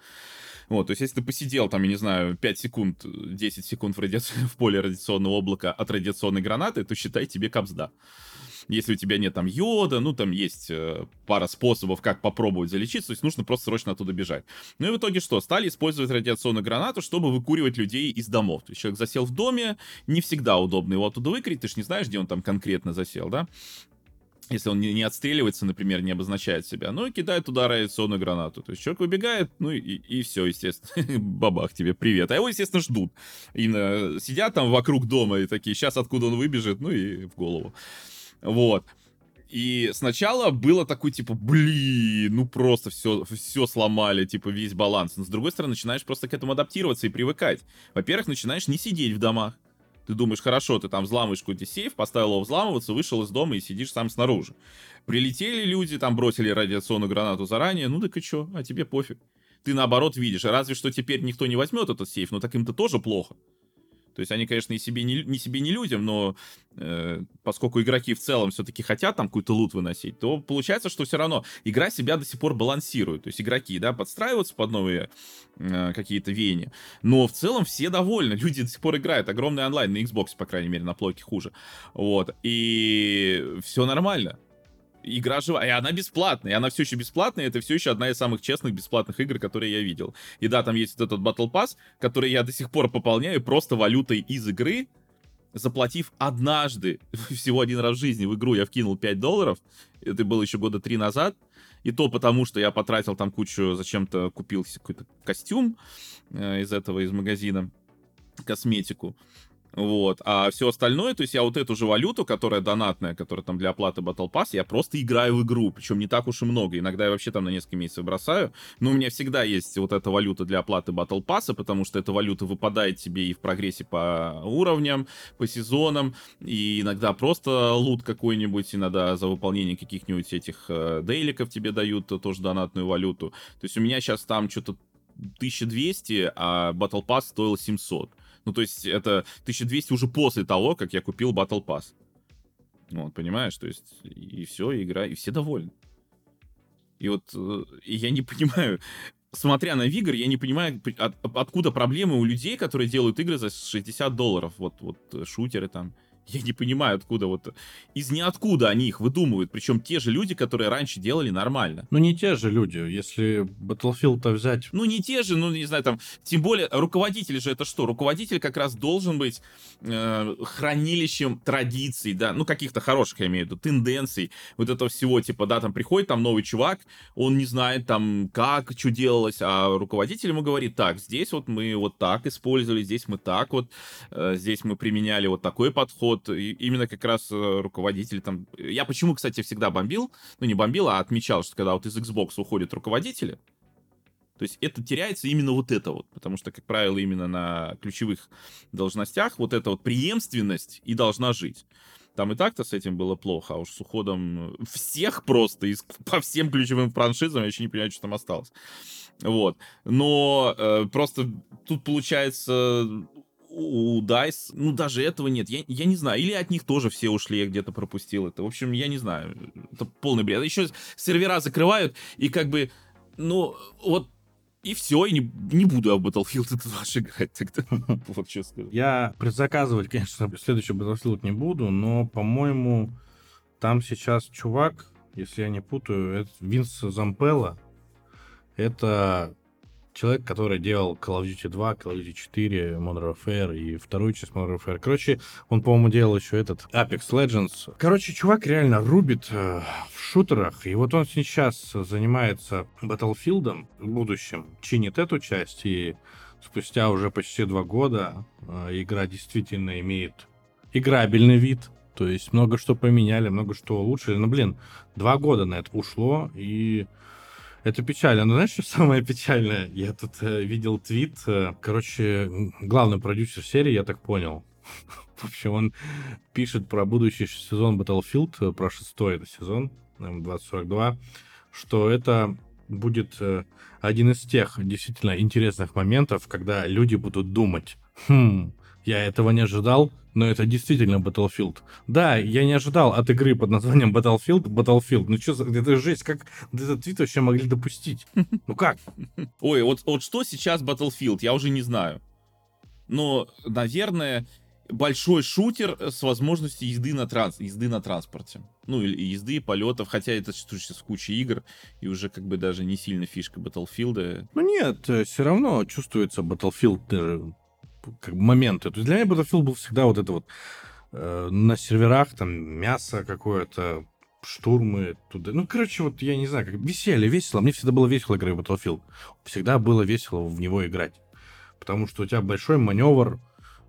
Вот, то есть, если ты посидел там, я не знаю, 5 секунд, 10 секунд в, ради... в поле радиационного облака от радиационной гранаты, то считай тебе капсда. Если у тебя нет там йода, ну там есть э, пара способов, как попробовать залечиться, то есть нужно просто срочно оттуда бежать. Ну и в итоге что? Стали использовать радиационную гранату, чтобы выкуривать людей из домов. То есть человек засел в доме, не всегда удобно его оттуда выкурить, ты же не знаешь, где он там конкретно засел, да? если он не, отстреливается, например, не обозначает себя, ну и кидает туда радиационную гранату. То есть человек выбегает, ну и, и все, естественно. Бабах тебе, привет. А его, естественно, ждут. И на, сидят там вокруг дома и такие, сейчас откуда он выбежит, ну и в голову. Вот. И сначала было такой, типа, блин, ну просто все, все сломали, типа, весь баланс. Но с другой стороны, начинаешь просто к этому адаптироваться и привыкать. Во-первых, начинаешь не сидеть в домах. Ты думаешь, хорошо, ты там взламываешь какой-то сейф, поставил его взламываться, вышел из дома и сидишь сам снаружи. Прилетели люди, там бросили радиационную гранату заранее, ну так и чё, а тебе пофиг. Ты наоборот видишь, разве что теперь никто не возьмет этот сейф, но так им-то тоже плохо. То есть они, конечно, и себе не, не себе, не людям, но э, поскольку игроки в целом все-таки хотят там какой-то лут выносить, то получается, что все равно игра себя до сих пор балансирует. То есть игроки, да, подстраиваются под новые э, какие-то веяния, но в целом все довольны. Люди до сих пор играют. Огромный онлайн на Xbox, по крайней мере, на плойке хуже. Вот. И все нормально игра живая, и она бесплатная, и она все еще бесплатная, это все еще одна из самых честных бесплатных игр, которые я видел. И да, там есть вот этот Battle Pass, который я до сих пор пополняю просто валютой из игры, заплатив однажды, всего один раз в жизни в игру я вкинул 5 долларов, это было еще года три назад, и то потому, что я потратил там кучу, зачем-то купил какой-то костюм э, из этого, из магазина, косметику. Вот. А все остальное, то есть я вот эту же валюту, которая донатная, которая там для оплаты Battle Pass, я просто играю в игру, причем не так уж и много. Иногда я вообще там на несколько месяцев бросаю. Но у меня всегда есть вот эта валюта для оплаты Battle Pass, потому что эта валюта выпадает тебе и в прогрессе по уровням, по сезонам, и иногда просто лут какой-нибудь, иногда за выполнение каких-нибудь этих э, дейликов тебе дают тоже донатную валюту. То есть у меня сейчас там что-то 1200, а Battle Pass стоил 700. Ну, то есть это 1200 уже после того, как я купил Battle Pass. Вот, понимаешь? То есть и все, игра, и все довольны. И вот э, и я не понимаю, смотря на Вигр, я не понимаю, от, откуда проблемы у людей, которые делают игры за 60 долларов. Вот, вот э, шутеры там. Я не понимаю, откуда вот... Из ниоткуда они их выдумывают. Причем те же люди, которые раньше делали нормально. Ну, не те же люди. Если Battlefield-то взять... Ну, не те же, ну, не знаю, там... Тем более, руководитель же это что? Руководитель как раз должен быть э, хранилищем традиций, да, ну, каких-то хороших, я имею в виду, тенденций, вот этого всего, типа, да, там приходит там новый чувак, он не знает там, как, что делалось, а руководитель ему говорит, так, здесь вот мы вот так использовали, здесь мы так вот, э, здесь мы применяли вот такой подход, вот именно как раз э, руководитель там... Я почему, кстати, всегда бомбил, ну не бомбил, а отмечал, что когда вот из Xbox уходят руководители, то есть это теряется именно вот это вот, потому что, как правило, именно на ключевых должностях вот эта вот преемственность и должна жить. Там и так-то с этим было плохо, а уж с уходом всех просто из, по всем ключевым франшизам я еще не понимаю, что там осталось. Вот. Но э, просто тут получается у DICE, ну, даже этого нет. Я, я не знаю. Или от них тоже все ушли, я где-то пропустил это. В общем, я не знаю. Это полный бред. Еще сервера закрывают, и как бы, ну, вот и все, и не, не буду я в Battlefield это ваш играть тогда. вот честно. Я предзаказывать, конечно, следующий Battlefield не буду, но, по-моему, там сейчас чувак, если я не путаю, это Винс Зампелла. Это человек, который делал Call of Duty 2, Call of Duty 4, Modern Warfare и вторую часть Modern Warfare. Короче, он, по-моему, делал еще этот Apex Legends. Короче, чувак реально рубит э, в шутерах, и вот он сейчас занимается Battlefield в будущем, чинит эту часть, и спустя уже почти два года э, игра действительно имеет играбельный вид, то есть много что поменяли, много что улучшили. Но, блин, два года на это ушло, и это печально. Но знаешь, что самое печальное? Я тут э, видел твит. Э, короче, главный продюсер серии, я так понял. В общем, он пишет про будущий сезон Battlefield, э, про шестой сезон, 2042, что это будет э, один из тех действительно интересных моментов, когда люди будут думать, хм, я этого не ожидал, но это действительно Battlefield. Да, я не ожидал от игры под названием Battlefield Battlefield. Ну что за... Это жесть, как этот твит вообще могли допустить? Ну как? Ой, вот, вот что сейчас Battlefield, я уже не знаю. Но, наверное, большой шутер с возможностью езды на, транс, езды на транспорте. Ну, или езды полетов, хотя это сейчас куча игр, и уже как бы даже не сильно фишка Battlefield. Ну нет, э, все равно чувствуется Battlefield как бы моменты. То есть для меня Battlefield был всегда вот это вот э, на серверах, там, мясо какое-то, штурмы туда. Ну, короче, вот я не знаю, как веселье, весело. Мне всегда было весело играть в Battlefield. Всегда было весело в него играть. Потому что у тебя большой маневр,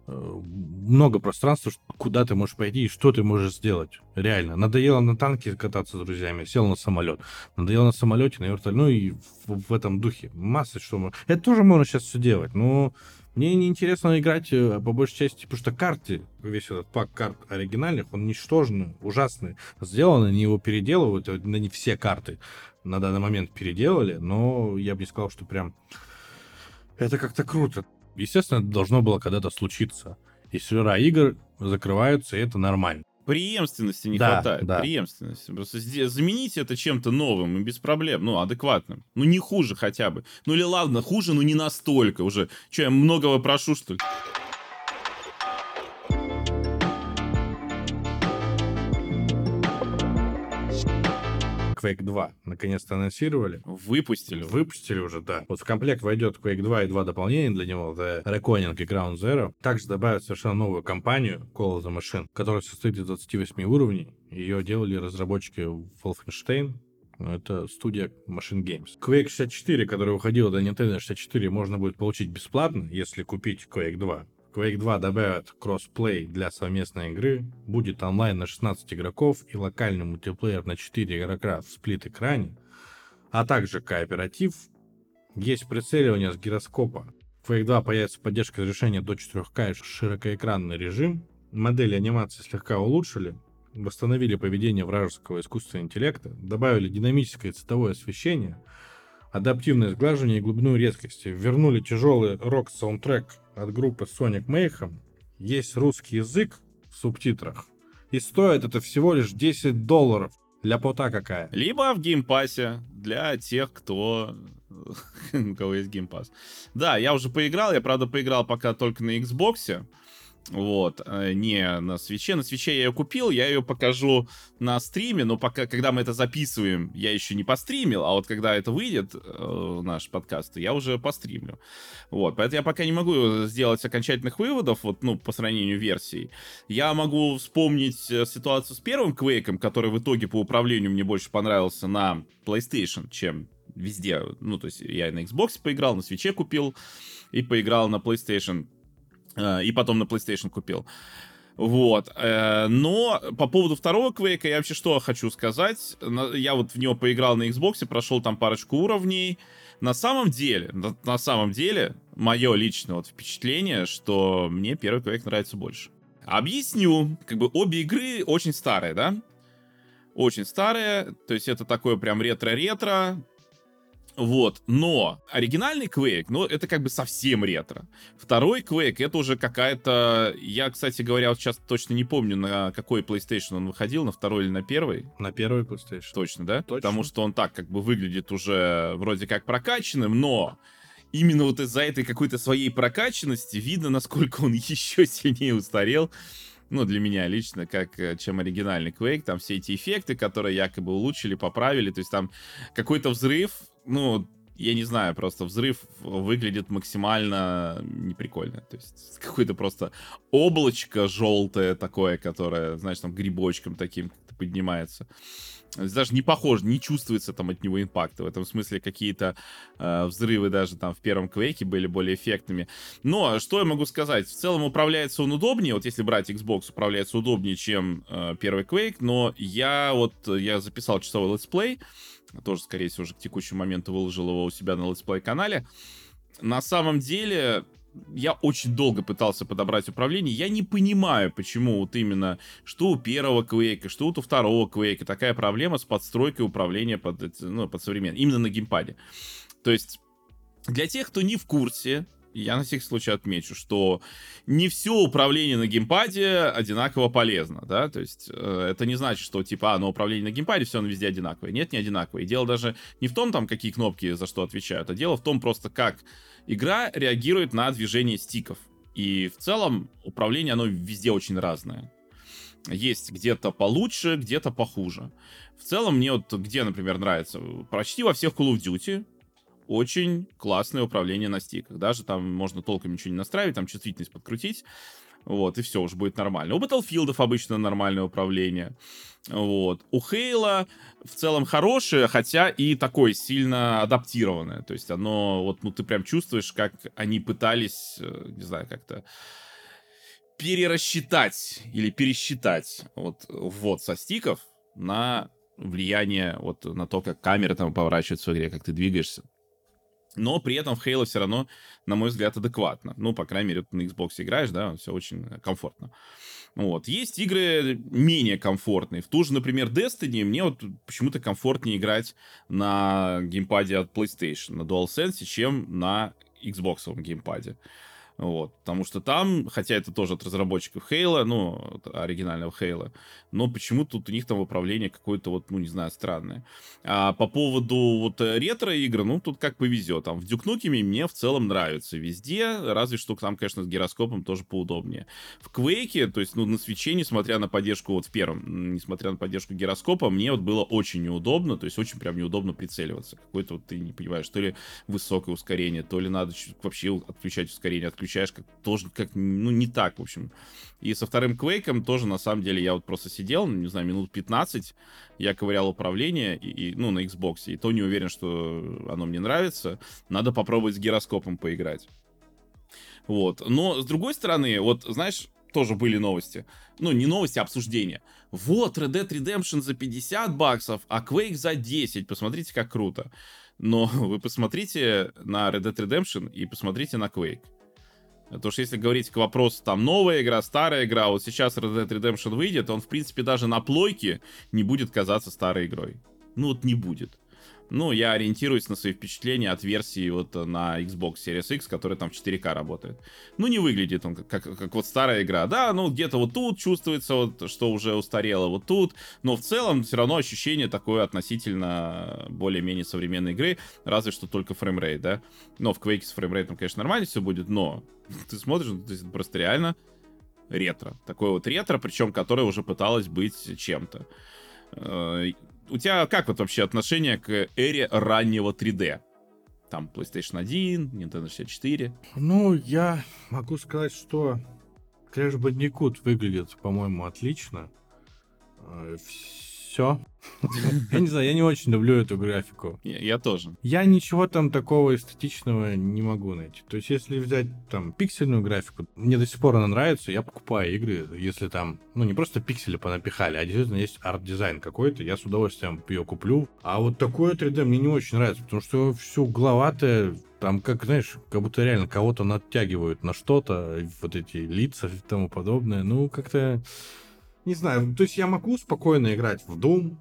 э, много пространства, куда ты можешь пойти и что ты можешь сделать. Реально. Надоело на танке кататься с друзьями, сел на самолет. Надоело на самолете, на вертолете. Ну и в, в этом духе. Масса что. Это тоже можно сейчас все делать. Но мне не интересно играть э, по большей части, потому что карты, весь этот пак карт оригинальных, он ничтожный, ужасный. Сделаны, они его переделывают, на не все карты на данный момент переделали, но я бы не сказал, что прям это как-то круто. Естественно, это должно было когда-то случиться. И сервера игр закрываются, и это нормально преемственности не да, хватает. Да. Преемственности. Просто замените это чем-то новым и без проблем. Ну, адекватным. Ну, не хуже хотя бы. Ну, или ладно, хуже, но не настолько уже. Че, я многого прошу, что ли? Quake 2 наконец-то анонсировали. Выпустили. Выпустили уже, да. Вот в комплект войдет Quake 2 и два дополнения для него, The Reckoning и Ground Zero. Также добавят совершенно новую компанию, Call of the Machine, которая состоит из 28 уровней. Ее делали разработчики Wolfenstein, это студия Machine Games. Quake 64, который выходил до Nintendo 64, можно будет получить бесплатно, если купить Quake 2. Quake 2 добавят кроссплей для совместной игры, будет онлайн на 16 игроков и локальный мультиплеер на 4 игрока в сплит-экране, а также кооператив. Есть прицеливание с гироскопа. В Quake 2 появится поддержка разрешения до 4К и широкоэкранный режим. Модели анимации слегка улучшили, восстановили поведение вражеского искусственного интеллекта, добавили динамическое цветовое освещение, адаптивное сглаживание и глубину резкости, вернули тяжелый рок-саундтрек от группы Sonic Mayhem. Есть русский язык в субтитрах. И стоит это всего лишь 10 долларов. Ляпота какая. Либо в Game Pass е для тех, кто у кого есть геймпасс. Да, я уже поиграл, я, правда, поиграл пока только на Xbox. Вот, э, не на Switch е. На Switch е я ее купил, я ее покажу на стриме, но пока, когда мы это записываем, я еще не постримил, а вот когда это выйдет, э, наш подкаст, я уже постримлю. Вот, поэтому я пока не могу сделать окончательных выводов, вот, ну, по сравнению версий. Я могу вспомнить э, ситуацию с первым Квейком, который в итоге по управлению мне больше понравился на PlayStation, чем везде. Ну, то есть я на Xbox поиграл, на свече купил и поиграл на PlayStation и потом на PlayStation купил. Вот. Э, но по поводу второго Квейка я вообще что хочу сказать. Я вот в него поиграл на Xbox, прошел там парочку уровней. На самом деле, на, самом деле, мое личное вот впечатление, что мне первый Quake нравится больше. Объясню. Как бы обе игры очень старые, да? Очень старые. То есть это такое прям ретро-ретро. Вот, но оригинальный Quake, ну, это как бы совсем ретро. Второй Quake, это уже какая-то... Я, кстати говоря, вот сейчас точно не помню, на какой PlayStation он выходил, на второй или на первый. На первый PlayStation. Точно, да? Точно. Потому что он так как бы выглядит уже вроде как прокачанным, но именно вот из-за этой какой-то своей прокачанности видно, насколько он еще сильнее устарел ну, для меня лично, как э, чем оригинальный Quake, там все эти эффекты, которые якобы улучшили, поправили, то есть там какой-то взрыв, ну, я не знаю, просто взрыв выглядит максимально неприкольно. То есть какое-то просто облачко желтое такое, которое, знаешь, там грибочком таким поднимается даже не похож, не чувствуется там от него импакта. В этом смысле какие-то э, взрывы даже там в первом квейке были более эффектными. Но что я могу сказать? В целом управляется он удобнее. Вот если брать Xbox, управляется удобнее, чем э, первый Quake. Но я вот, я записал часовой летсплей. Тоже, скорее всего, уже к текущему моменту выложил его у себя на летсплей канале. На самом деле, я очень долго пытался подобрать управление. Я не понимаю, почему вот именно, что у первого квейка, что у второго квейка такая проблема с подстройкой управления под, ну, под современный, именно на геймпаде. То есть, для тех, кто не в курсе, я на всякий случай отмечу, что не все управление на геймпаде одинаково полезно, да, то есть э, это не значит, что типа, а, на управление на геймпаде все оно везде одинаковое. Нет, не одинаковое. И дело даже не в том, там, какие кнопки за что отвечают, а дело в том просто, как игра реагирует на движение стиков. И в целом управление, оно везде очень разное. Есть где-то получше, где-то похуже. В целом мне вот где, например, нравится? Почти во всех Call of Duty очень классное управление на стиках. Даже там можно толком ничего не настраивать, там чувствительность подкрутить. Вот, и все, уже будет нормально. У Battlefield обычно нормальное управление. Вот. У Хейла в целом хорошее, хотя и такое сильно адаптированное. То есть оно, вот, ну, ты прям чувствуешь, как они пытались, э, не знаю, как-то перерасчитать или пересчитать вот ввод со стиков на влияние вот на то, как камера там поворачивается в игре, как ты двигаешься но при этом в Halo все равно, на мой взгляд, адекватно. Ну, по крайней мере, на Xbox играешь, да, все очень комфортно. Вот. Есть игры менее комфортные. В ту же, например, Destiny мне вот почему-то комфортнее играть на геймпаде от PlayStation, на DualSense, чем на Xbox геймпаде. Вот, потому что там, хотя это тоже от разработчиков Хейла, ну, оригинального Хейла, но почему-то у них там управление какое-то вот, ну, не знаю, странное. А по поводу вот э, ретро-игр, ну, тут как повезет. Там в Дюкнукеме мне в целом нравится везде, разве что там, конечно, с гироскопом тоже поудобнее. В Квейке, то есть, ну, на свече, несмотря на поддержку вот в первом, несмотря на поддержку гироскопа, мне вот было очень неудобно, то есть очень прям неудобно прицеливаться. Какой-то вот ты не понимаешь, то ли высокое ускорение, то ли надо вообще отключать ускорение, отключать включаешь, как тоже, как, ну, не так, в общем. И со вторым Квейком тоже, на самом деле, я вот просто сидел, не знаю, минут 15, я ковырял управление, и, и, ну, на Xbox, и то не уверен, что оно мне нравится. Надо попробовать с гироскопом поиграть. Вот. Но, с другой стороны, вот, знаешь, тоже были новости. Ну, не новости, а обсуждения. Вот, Red Dead Redemption за 50 баксов, а Quake за 10. Посмотрите, как круто. Но вы посмотрите на Red Dead Redemption и посмотрите на Quake. Потому что если говорить к вопросу, там, новая игра, старая игра, вот сейчас Red Dead Redemption выйдет, он, в принципе, даже на плойке не будет казаться старой игрой. Ну, вот не будет. Ну, я ориентируюсь на свои впечатления от версии вот на Xbox Series X, которая там в 4К работает. Ну, не выглядит он как, как, как вот старая игра. Да, ну, где-то вот тут чувствуется, вот, что уже устарело вот тут. Но в целом все равно ощущение такое относительно более-менее современной игры. Разве что только фреймрейт, да. Но в Quake с фреймрейтом, конечно, нормально все будет, но ты смотришь, то есть просто реально ретро. Такое вот ретро, причем которое уже пыталось быть чем-то. Э, у тебя как вот вообще отношение к эре раннего 3D? Там PlayStation 1, Nintendo 64. Ну, я могу сказать, что Crash Bandicoot выглядит, по-моему, отлично. Все. Я не знаю, я не очень люблю эту графику. Я, я тоже. Я ничего там такого эстетичного не могу найти. То есть, если взять там пиксельную графику, мне до сих пор она нравится, я покупаю игры, если там, ну, не просто пиксели понапихали, а действительно есть арт-дизайн какой-то, я с удовольствием ее куплю. А вот такое 3D мне не очень нравится, потому что все угловатое, Там, как, знаешь, как будто реально кого-то натягивают на что-то, вот эти лица и тому подобное. Ну, как-то... Не знаю, то есть я могу спокойно играть в Doom,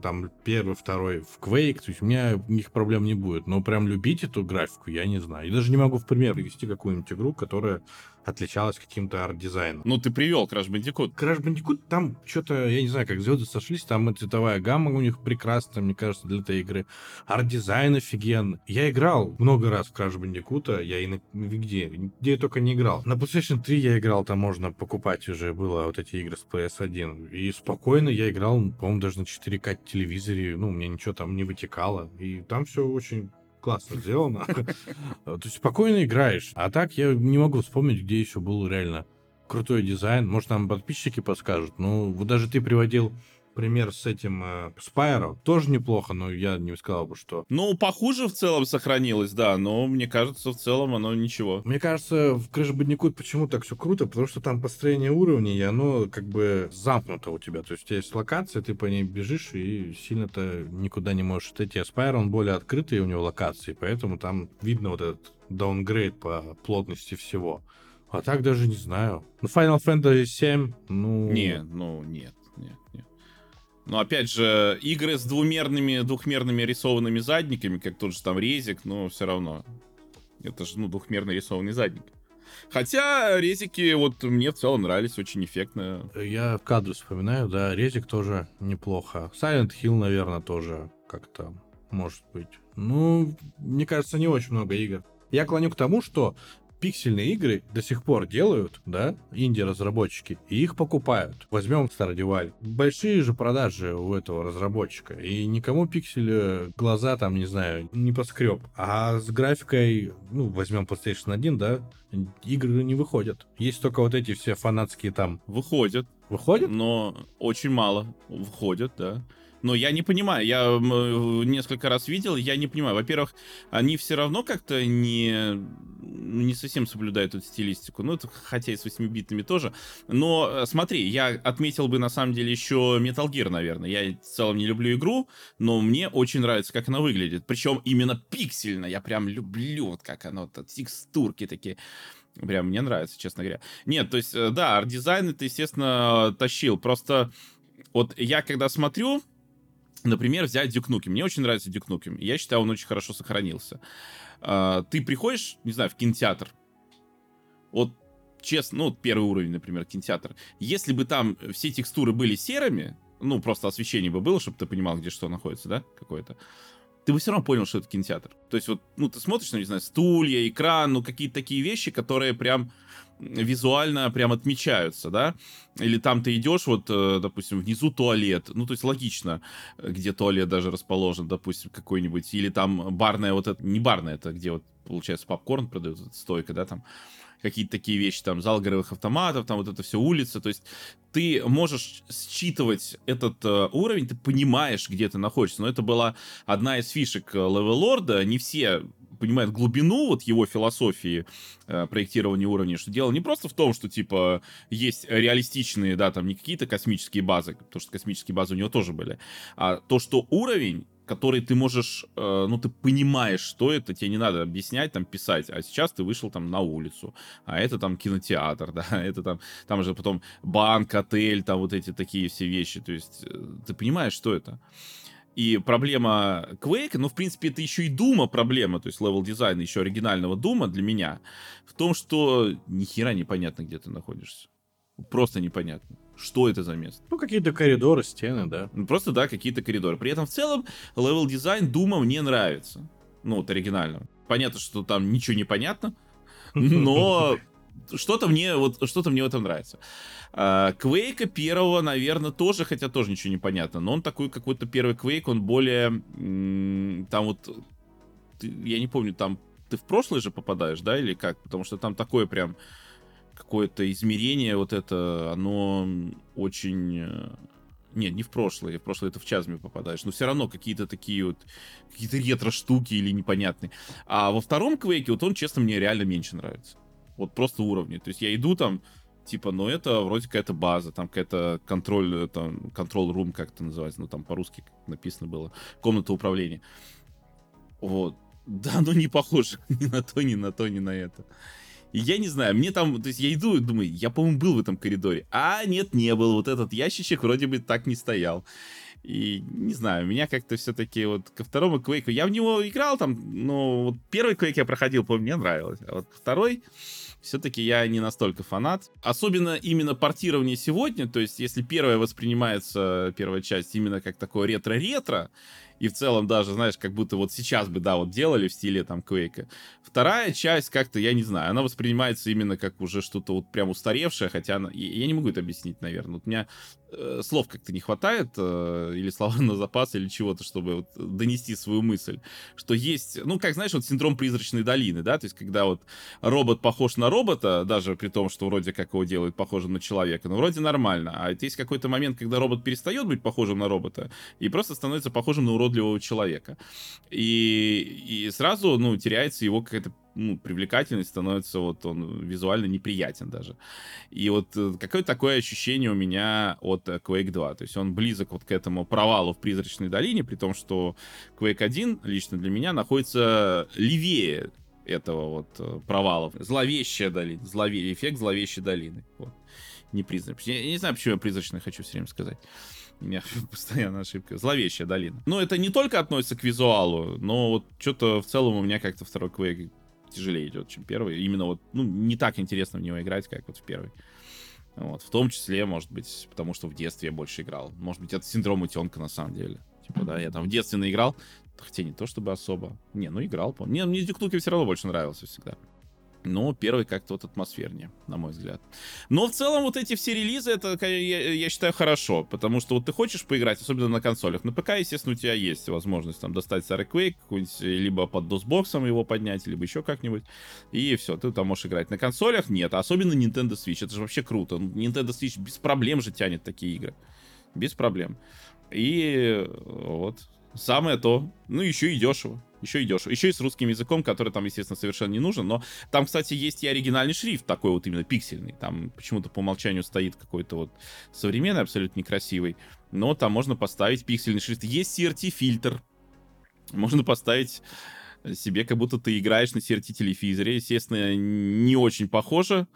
там первый, второй в Quake, то есть у меня них проблем не будет. Но прям любить эту графику я не знаю. И даже не могу в пример привести какую-нибудь игру, которая отличалась каким-то арт-дизайном. Ну, ты привел Crash Bandicoot. Crash Bandicoot, там что-то, я не знаю, как звезды сошлись, там цветовая гамма у них прекрасная, мне кажется, для этой игры. Арт-дизайн офигенный. Я играл много раз в Crash Bandicoot, я и на, где, где я только не играл. На PlayStation 3 я играл, там можно покупать уже было вот эти игры с PS1. И спокойно я играл, по-моему, даже на 4К телевизоре, ну, у меня ничего там не вытекало. И там все очень классно сделано. То есть спокойно играешь. А так я не могу вспомнить, где еще был реально крутой дизайн. Может, нам подписчики подскажут. Ну, вот даже ты приводил пример с этим э, Spyro. Тоже неплохо, но я не сказал бы, что... Ну, похуже в целом сохранилось, да, но мне кажется, в целом оно ничего. Мне кажется, в Crash Bandicoot почему так все круто, потому что там построение уровней, и оно как бы замкнуто у тебя. То есть у тебя есть локация, ты по ней бежишь, и сильно-то никуда не можешь отойти. А Spyro, он более открытый у него локации, поэтому там видно вот этот даунгрейд по плотности всего. А так даже не знаю. Ну, Final Fantasy 7, ну... Не, ну, нет, нет, нет. Но опять же, игры с двумерными, двухмерными рисованными задниками, как тот же там резик, но все равно. Это же, ну, двухмерно рисованный задник. Хотя резики вот мне в целом нравились, очень эффектно. Я в кадры вспоминаю, да, резик тоже неплохо. Silent Hill, наверное, тоже как-то может быть. Ну, мне кажется, не очень много игр. Я клоню к тому, что пиксельные игры до сих пор делают, да, инди-разработчики, и их покупают. Возьмем Stardew. Большие же продажи у этого разработчика, и никому пиксель глаза там, не знаю, не поскреб. А с графикой, ну, возьмем PlayStation 1, да, игры не выходят. Есть только вот эти все фанатские там... Выходят. Выходят? Но очень мало выходят, да. Но я не понимаю, я несколько раз видел, я не понимаю. Во-первых, они все равно как-то не, не совсем соблюдают эту стилистику. Ну, это, хотя и с 8-битными тоже. Но э, смотри, я отметил бы на самом деле еще Metal Gear, наверное. Я в целом не люблю игру, но мне очень нравится, как она выглядит. Причем именно пиксельно. Я прям люблю, вот как оно, вот, текстурки такие. Прям мне нравится, честно говоря. Нет, то есть, э, да, арт-дизайн это, естественно, тащил. Просто вот я когда смотрю, Например, взять Дюк Мне очень нравится Дюк Я считаю, он очень хорошо сохранился. А, ты приходишь, не знаю, в кинотеатр. Вот честно, ну, первый уровень, например, кинотеатр. Если бы там все текстуры были серыми, ну, просто освещение бы было, чтобы ты понимал, где что находится, да, какое-то, ты бы все равно понял, что это кинотеатр. То есть вот, ну, ты смотришь, ну, не знаю, стулья, экран, ну, какие-то такие вещи, которые прям визуально прям отмечаются, да, или там ты идешь, вот, э, допустим, внизу туалет, ну, то есть логично, где туалет даже расположен, допустим, какой-нибудь, или там барная вот это, не барная, это где вот, получается, попкорн продают, стойка, да, там, какие-то такие вещи, там, зал игровых автоматов, там вот это все улица, то есть ты можешь считывать этот э, уровень, ты понимаешь, где ты находишься, но это была одна из фишек Левелорда, не все понимает глубину вот его философии э, проектирования уровней, что дело не просто в том, что, типа, есть реалистичные, да, там, не какие-то космические базы, потому что космические базы у него тоже были, а то, что уровень который ты можешь, э, ну, ты понимаешь, что это, тебе не надо объяснять, там, писать, а сейчас ты вышел там на улицу, а это там кинотеатр, да, это там, там же потом банк, отель, там вот эти такие все вещи, то есть э, ты понимаешь, что это. И проблема Quake, ну, в принципе, это еще и Doom а проблема, то есть level дизайна еще оригинального Doom а для меня, в том, что ни хера непонятно, где ты находишься. Просто непонятно. Что это за место? Ну, какие-то коридоры, стены, да. Ну, просто, да, какие-то коридоры. При этом, в целом, level дизайн Doom а мне нравится. Ну, вот оригинального. Понятно, что там ничего не понятно, но что-то мне, вот, что-то мне в этом нравится. А, Квейка первого, наверное, тоже, хотя тоже ничего не понятно, но он такой какой-то первый Квейк, он более, там вот, я не помню, там ты в прошлое же попадаешь, да, или как? Потому что там такое прям какое-то измерение, вот это, оно очень... Э, нет, не в прошлое, в прошлое это в Чазме попадаешь, но все равно какие-то такие вот, какие-то ретро-штуки или непонятные. А во втором Квейке, вот он, честно, мне реально меньше нравится. Вот просто уровни. То есть я иду там, типа, ну это вроде какая-то база, там какая-то контроль, там, control room, как это называется, ну там по-русски написано было, комната управления. Вот. Да, ну не похоже ни на то, ни на то, ни на это. Я не знаю, мне там, то есть я иду и думаю, я, по-моему, был в этом коридоре. А нет, не был. Вот этот ящичек вроде бы так не стоял. И не знаю, меня как-то все-таки вот ко второму Квейку, я в него играл там, но вот первый Квейк я проходил, помню, мне нравилось. А вот второй, все-таки я не настолько фанат. Особенно именно портирование сегодня, то есть если первая воспринимается, первая часть, именно как такое ретро-ретро, и в целом даже, знаешь, как будто вот сейчас бы, да, вот делали в стиле там Квейка. Вторая часть как-то, я не знаю, она воспринимается именно как уже что-то вот прям устаревшее, хотя она, я не могу это объяснить, наверное. Вот у меня э, слов как-то не хватает, э, или слова на запас, или чего-то, чтобы вот донести свою мысль, что есть, ну, как, знаешь, вот синдром призрачной долины, да, то есть когда вот робот похож на робота, даже при том, что вроде как его делают похожим на человека, но вроде нормально, а есть какой-то момент, когда робот перестает быть похожим на робота и просто становится похожим на уродливого человека. И, и сразу, ну, теряется его какая-то ну, привлекательность, становится вот он визуально неприятен даже. И вот э, какое такое ощущение у меня от э, Quake 2. То есть он близок вот к этому провалу в Призрачной долине, при том, что Quake 1 лично для меня находится левее этого вот э, провала. Зловещая долина. Злове... Эффект зловещей долины. Вот. Не призрачная. Я не знаю, почему я призрачный хочу все время сказать. У меня постоянно ошибка. Зловещая долина. Но это не только относится к визуалу, но вот что-то в целом у меня как-то второй Quake тяжелее идет, чем первый. Именно вот, ну, не так интересно в него играть, как вот в первый. Вот, в том числе, может быть, потому что в детстве я больше играл. Может быть, это синдром утенка на самом деле. Типа, да, я там в детстве наиграл, хотя не то чтобы особо. Не, ну играл, помню. Не, мне Дюк все равно больше нравился всегда. Но первый как-то вот атмосфернее, на мой взгляд. Но в целом вот эти все релизы, это, я, я считаю, хорошо. Потому что вот ты хочешь поиграть, особенно на консолях. На ПК, естественно, у тебя есть возможность там достать старый Quake, либо под DOS-боксом его поднять, либо еще как-нибудь. И все, ты там можешь играть. На консолях нет, особенно Nintendo Switch. Это же вообще круто. Nintendo Switch без проблем же тянет такие игры. Без проблем. И вот, самое то. Ну, еще и дешево еще идешь. Еще и с русским языком, который там, естественно, совершенно не нужен. Но там, кстати, есть и оригинальный шрифт, такой вот именно пиксельный. Там почему-то по умолчанию стоит какой-то вот современный, абсолютно некрасивый. Но там можно поставить пиксельный шрифт. Есть CRT-фильтр. Можно поставить себе, как будто ты играешь на CRT-телевизоре. Естественно, не очень похоже.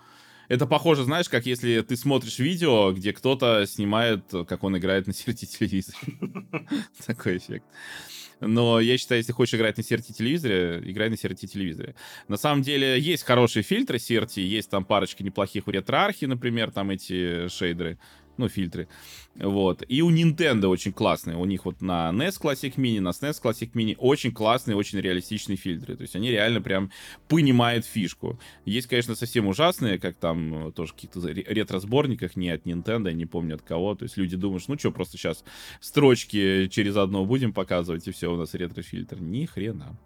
Это похоже, знаешь, как если ты смотришь видео, где кто-то снимает, как он играет на CRT-телевизоре. Такой эффект. Но я считаю, если хочешь играть на CRT телевизоре, играй на CRT телевизоре. На самом деле есть хорошие фильтры CRT, есть там парочка неплохих у ретроархи, например, там эти шейдеры ну, фильтры. Вот. И у Nintendo очень классные. У них вот на NES Classic Mini, на SNES Classic Mini очень классные, очень реалистичные фильтры. То есть они реально прям понимают фишку. Есть, конечно, совсем ужасные, как там э, тоже в каких-то ретро-сборниках, не от Nintendo, не помню от кого. То есть люди думают, ну что, просто сейчас строчки через одно будем показывать, и все, у нас ретро-фильтр. Ни хрена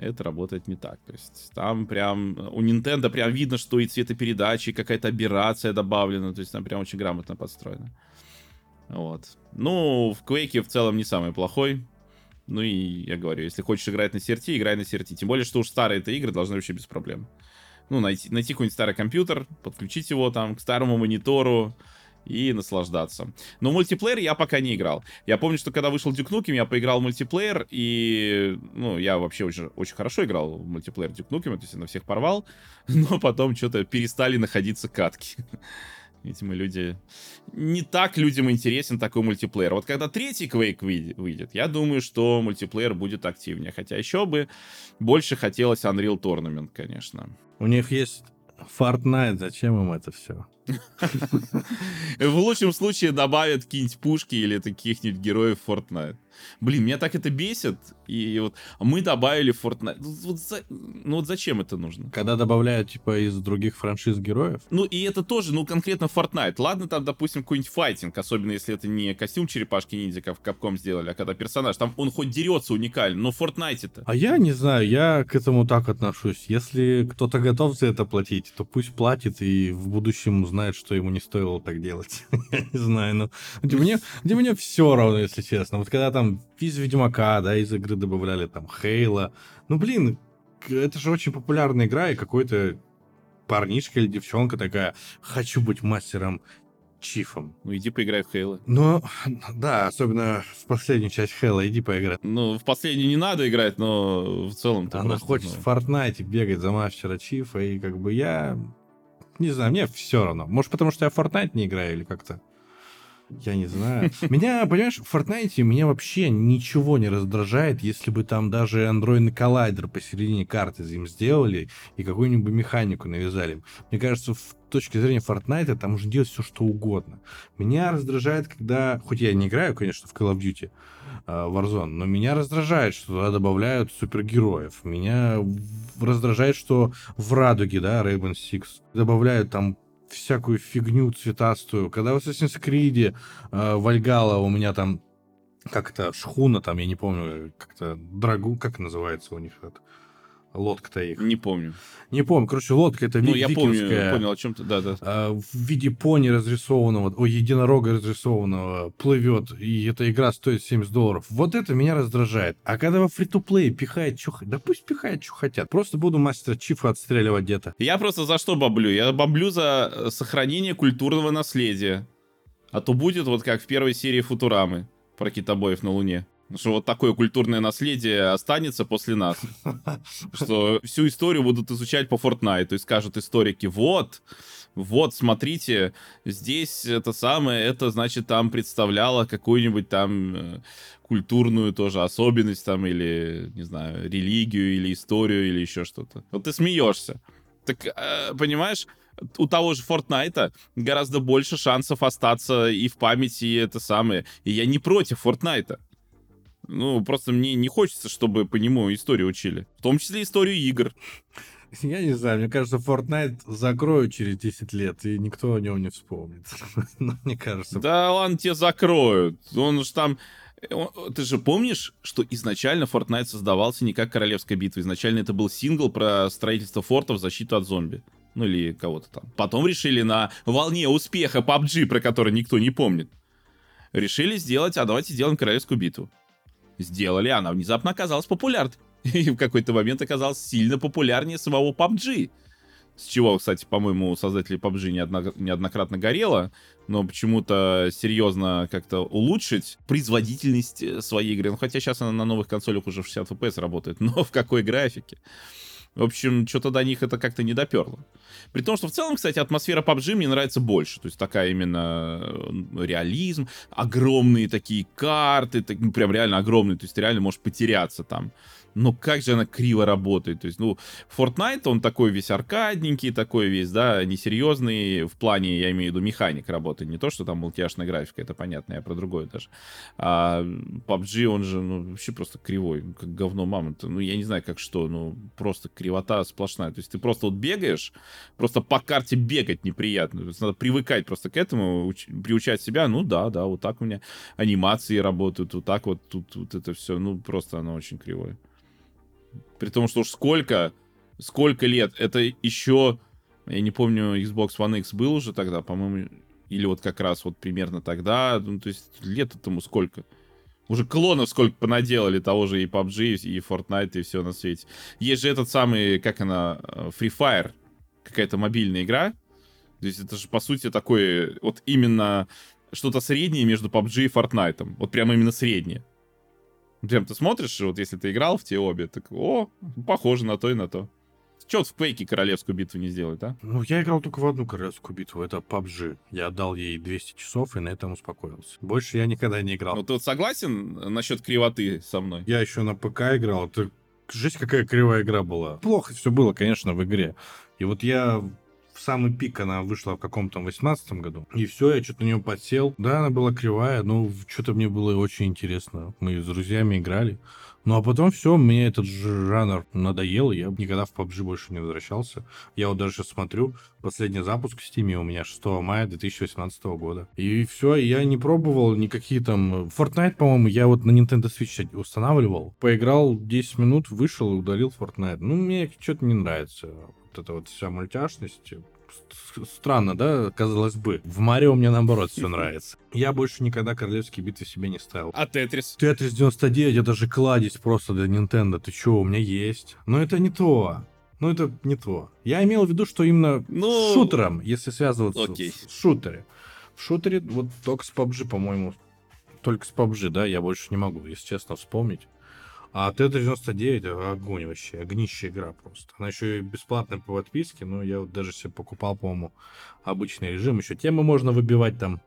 это работает не так. То есть там прям у Nintendo прям видно, что и цветопередачи, какая-то операция добавлена, то есть там прям очень грамотно подстроено. Вот. Ну, в Quake в целом не самый плохой. Ну и я говорю, если хочешь играть на CRT, играй на CRT. Тем более, что уж старые это игры должны вообще без проблем. Ну, найти, найти какой-нибудь старый компьютер, подключить его там к старому монитору, и наслаждаться. Но мультиплеер я пока не играл. Я помню, что когда вышел Duke Nukem, я поиграл в мультиплеер, и, ну, я вообще очень, очень хорошо играл в мультиплеер Duke Nukem, то есть я на всех порвал, но потом что-то перестали находиться катки. Видимо, люди... Не так людям интересен такой мультиплеер. Вот когда третий Quake выйдет, я думаю, что мультиплеер будет активнее. Хотя еще бы больше хотелось Unreal Tournament, конечно. У них есть Fortnite, зачем им это все? В лучшем случае добавят какие-нибудь пушки или каких-нибудь героев Fortnite. Блин, меня так это бесит. И вот мы добавили Fortnite. Ну вот, за... ну вот зачем это нужно? Когда добавляют, типа, из других франшиз героев? Ну и это тоже, ну конкретно Fortnite. Ладно, там, допустим, какой-нибудь файтинг, особенно если это не костюм черепашки ниндзя, как в Capcom сделали, а когда персонаж, там он хоть дерется уникально, но Fortnite это. А я не знаю, я к этому так отношусь. Если кто-то готов за это платить, то пусть платит и в будущем узнает, что ему не стоило так делать. я не знаю, но для меня, для меня все равно, если честно. Вот когда там из Ведьмака, да, из игры добавляли там Хейла. Ну, блин, это же очень популярная игра, и какой-то парнишка или девчонка такая, хочу быть мастером Чифом. Ну, иди поиграй в Хейла. Но, да, особенно в последнюю часть Хейла, иди поиграй. Ну, в последнюю не надо играть, но в целом... Она хочет ну... в Fortnite бегать за мастера Чифа, и как бы я... Не знаю, мне все равно. Может, потому что я в Fortnite не играю или как-то... Я не знаю. Меня, понимаешь, в Fortnite меня вообще ничего не раздражает, если бы там даже андроидный коллайдер посередине карты им сделали и какую-нибудь механику навязали. Мне кажется, в точки зрения Fortnite там можно делать все, что угодно. Меня раздражает, когда... Хоть я не играю, конечно, в Call of Duty, Warzone, но меня раздражает, что туда добавляют супергероев. Меня раздражает, что в Радуге, да, Rainbow Six, добавляют там всякую фигню цветастую. Когда в Assassin's Creed э, Вальгала у меня там как то шхуна там, я не помню, как-то драгу, как называется у них это лодка-то их. Не помню. Не помню. Короче, лодка это Ну, я помню, понял о чем то да, да. А, в виде пони разрисованного, о, единорога разрисованного плывет, и эта игра стоит 70 долларов. Вот это меня раздражает. А когда во фри-то-плей пихает, что да пусть пихает, что хотят. Просто буду мастера Чифа отстреливать где-то. Я просто за что баблю? Я баблю за э, сохранение культурного наследия. А то будет вот как в первой серии Футурамы про китобоев на Луне что вот такое культурное наследие останется после нас. Что всю историю будут изучать по Fortnite. И скажут историки, вот, вот, смотрите, здесь это самое, это, значит, там представляло какую-нибудь там э, культурную тоже особенность там, или, не знаю, религию, или историю, или еще что-то. Вот ты смеешься. Так, э, понимаешь, у того же Fortnite гораздо больше шансов остаться и в памяти, и это самое. И я не против Fortnite. Ну, просто мне не хочется, чтобы по нему историю учили. В том числе историю игр. Я не знаю, мне кажется, Fortnite закроют через 10 лет, и никто о нем не вспомнит. ну, мне кажется. Да ладно, тебе закроют. Он же там... Ты же помнишь, что изначально Fortnite создавался не как Королевская битва. Изначально это был сингл про строительство фортов, защиту от зомби. Ну или кого-то там. Потом решили на волне успеха PUBG, про который никто не помнит. Решили сделать, а давайте сделаем Королевскую битву сделали, она внезапно оказалась популярной. И в какой-то момент оказалась сильно популярнее самого PUBG. С чего, кстати, по-моему, создатели PUBG неодно- неоднократно горело, но почему-то серьезно как-то улучшить производительность своей игры. Ну, хотя сейчас она на новых консолях уже в 60 FPS работает, но в какой графике? В общем, что-то до них это как-то не доперло. При том, что в целом, кстати, атмосфера PUBG мне нравится больше. То есть такая именно э, реализм, огромные такие карты, так, ну, прям реально огромные. То есть ты реально можешь потеряться там но как же она криво работает. То есть, ну, Fortnite, он такой весь аркадненький, такой весь, да, несерьезный в плане, я имею в виду, механик работы. Не то, что там мультяшная графика, это понятно, я про другое даже. А PUBG, он же, ну, вообще просто кривой, как говно мамонта. Ну, я не знаю, как что, ну, просто кривота сплошная. То есть ты просто вот бегаешь, просто по карте бегать неприятно. То есть надо привыкать просто к этому, уч- приучать себя. Ну, да, да, вот так у меня анимации работают, вот так вот тут вот это все, ну, просто оно очень кривое. При том, что уж сколько, сколько лет, это еще, я не помню, Xbox One X был уже тогда, по-моему, или вот как раз вот примерно тогда, ну, то есть лет этому сколько? Уже клонов сколько понаделали того же и PUBG, и Fortnite, и все на свете. Есть же этот самый, как она, э, Free Fire, какая-то мобильная игра. То есть это же, по сути, такое, вот именно что-то среднее между PUBG и Fortnite. Вот прямо именно среднее. Прям ты смотришь, вот если ты играл в те обе, так, о, похоже на то и на то. Че в Quake королевскую битву не сделать, а? Ну, я играл только в одну королевскую битву, это PUBG. Я отдал ей 200 часов и на этом успокоился. Больше я никогда не играл. Ну, ты вот согласен насчет кривоты со мной? Я еще на ПК играл, это жесть какая кривая игра была. Плохо все было, конечно, в игре. И вот я самый пик она вышла в каком-то 18 году. И все, я что-то на нее подсел. Да, она была кривая, но что-то мне было очень интересно. Мы с друзьями играли. Ну а потом все, мне этот жанр надоел, я никогда в PUBG больше не возвращался. Я вот даже смотрю, последний запуск в Steam у меня 6 мая 2018 года. И все, я не пробовал никакие там... Fortnite, по-моему, я вот на Nintendo Switch устанавливал, поиграл 10 минут, вышел и удалил Fortnite. Ну, мне что-то не нравится вот эта вот вся мультяшность. Странно, да, казалось бы. В Марио мне наоборот все нравится. Я больше никогда королевские битвы себе не ставил. А Тетрис? Тетрис 99, это же кладезь просто для Nintendo. Ты чё, у меня есть. Но это не то. Ну, это не то. Я имел в виду, что именно ну... с шутером, если связываться Окей. с шутере. В шутере вот только с PUBG, по-моему. Только с PUBG, да, я больше не могу, если честно, вспомнить. А Т-99 огонь вообще, огнище игра просто. Она еще и бесплатная по подписке, но я вот даже себе покупал, по-моему, обычный режим. Еще темы можно выбивать там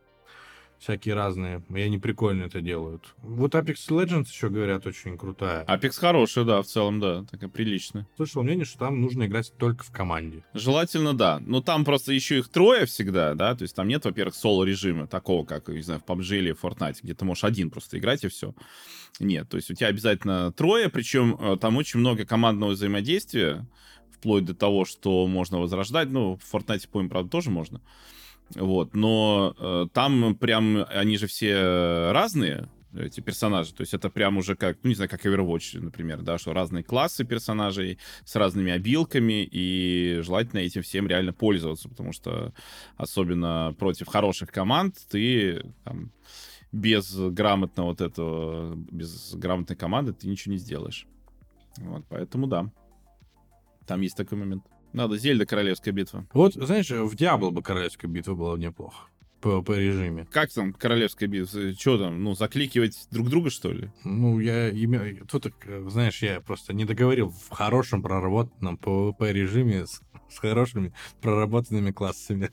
всякие разные. И они прикольно это делают. Вот Apex Legends еще говорят очень крутая. Apex хорошая, да, в целом, да, такая приличная. Слышал мнение, что там нужно играть только в команде. Желательно, да. Но там просто еще их трое всегда, да, то есть там нет, во-первых, соло-режима, такого, как, не знаю, в PUBG или Fortnite, где ты можешь один просто играть и все. Нет, то есть у тебя обязательно трое, причем э, там очень много командного взаимодействия, вплоть до того, что можно возрождать. Ну, в Fortnite, помню, правда, тоже можно. Вот, но э, там прям они же все разные, эти персонажи. То есть это прям уже как, ну, не знаю, как Overwatch, например, да, что разные классы персонажей с разными обилками, и желательно этим всем реально пользоваться, потому что особенно против хороших команд ты там, без грамотного вот этого, без грамотной команды ты ничего не сделаешь. Вот, поэтому да, там есть такой момент. Надо Зельда Королевская битва. Вот, знаешь, в Диабло бы Королевская битва была неплохо. По, по режиме. Как там Королевская битва? Что там, ну, закликивать друг друга, что ли? Ну, я имею... Тут, знаешь, я просто не договорил в хорошем проработанном PvP режиме с, с хорошими проработанными классами.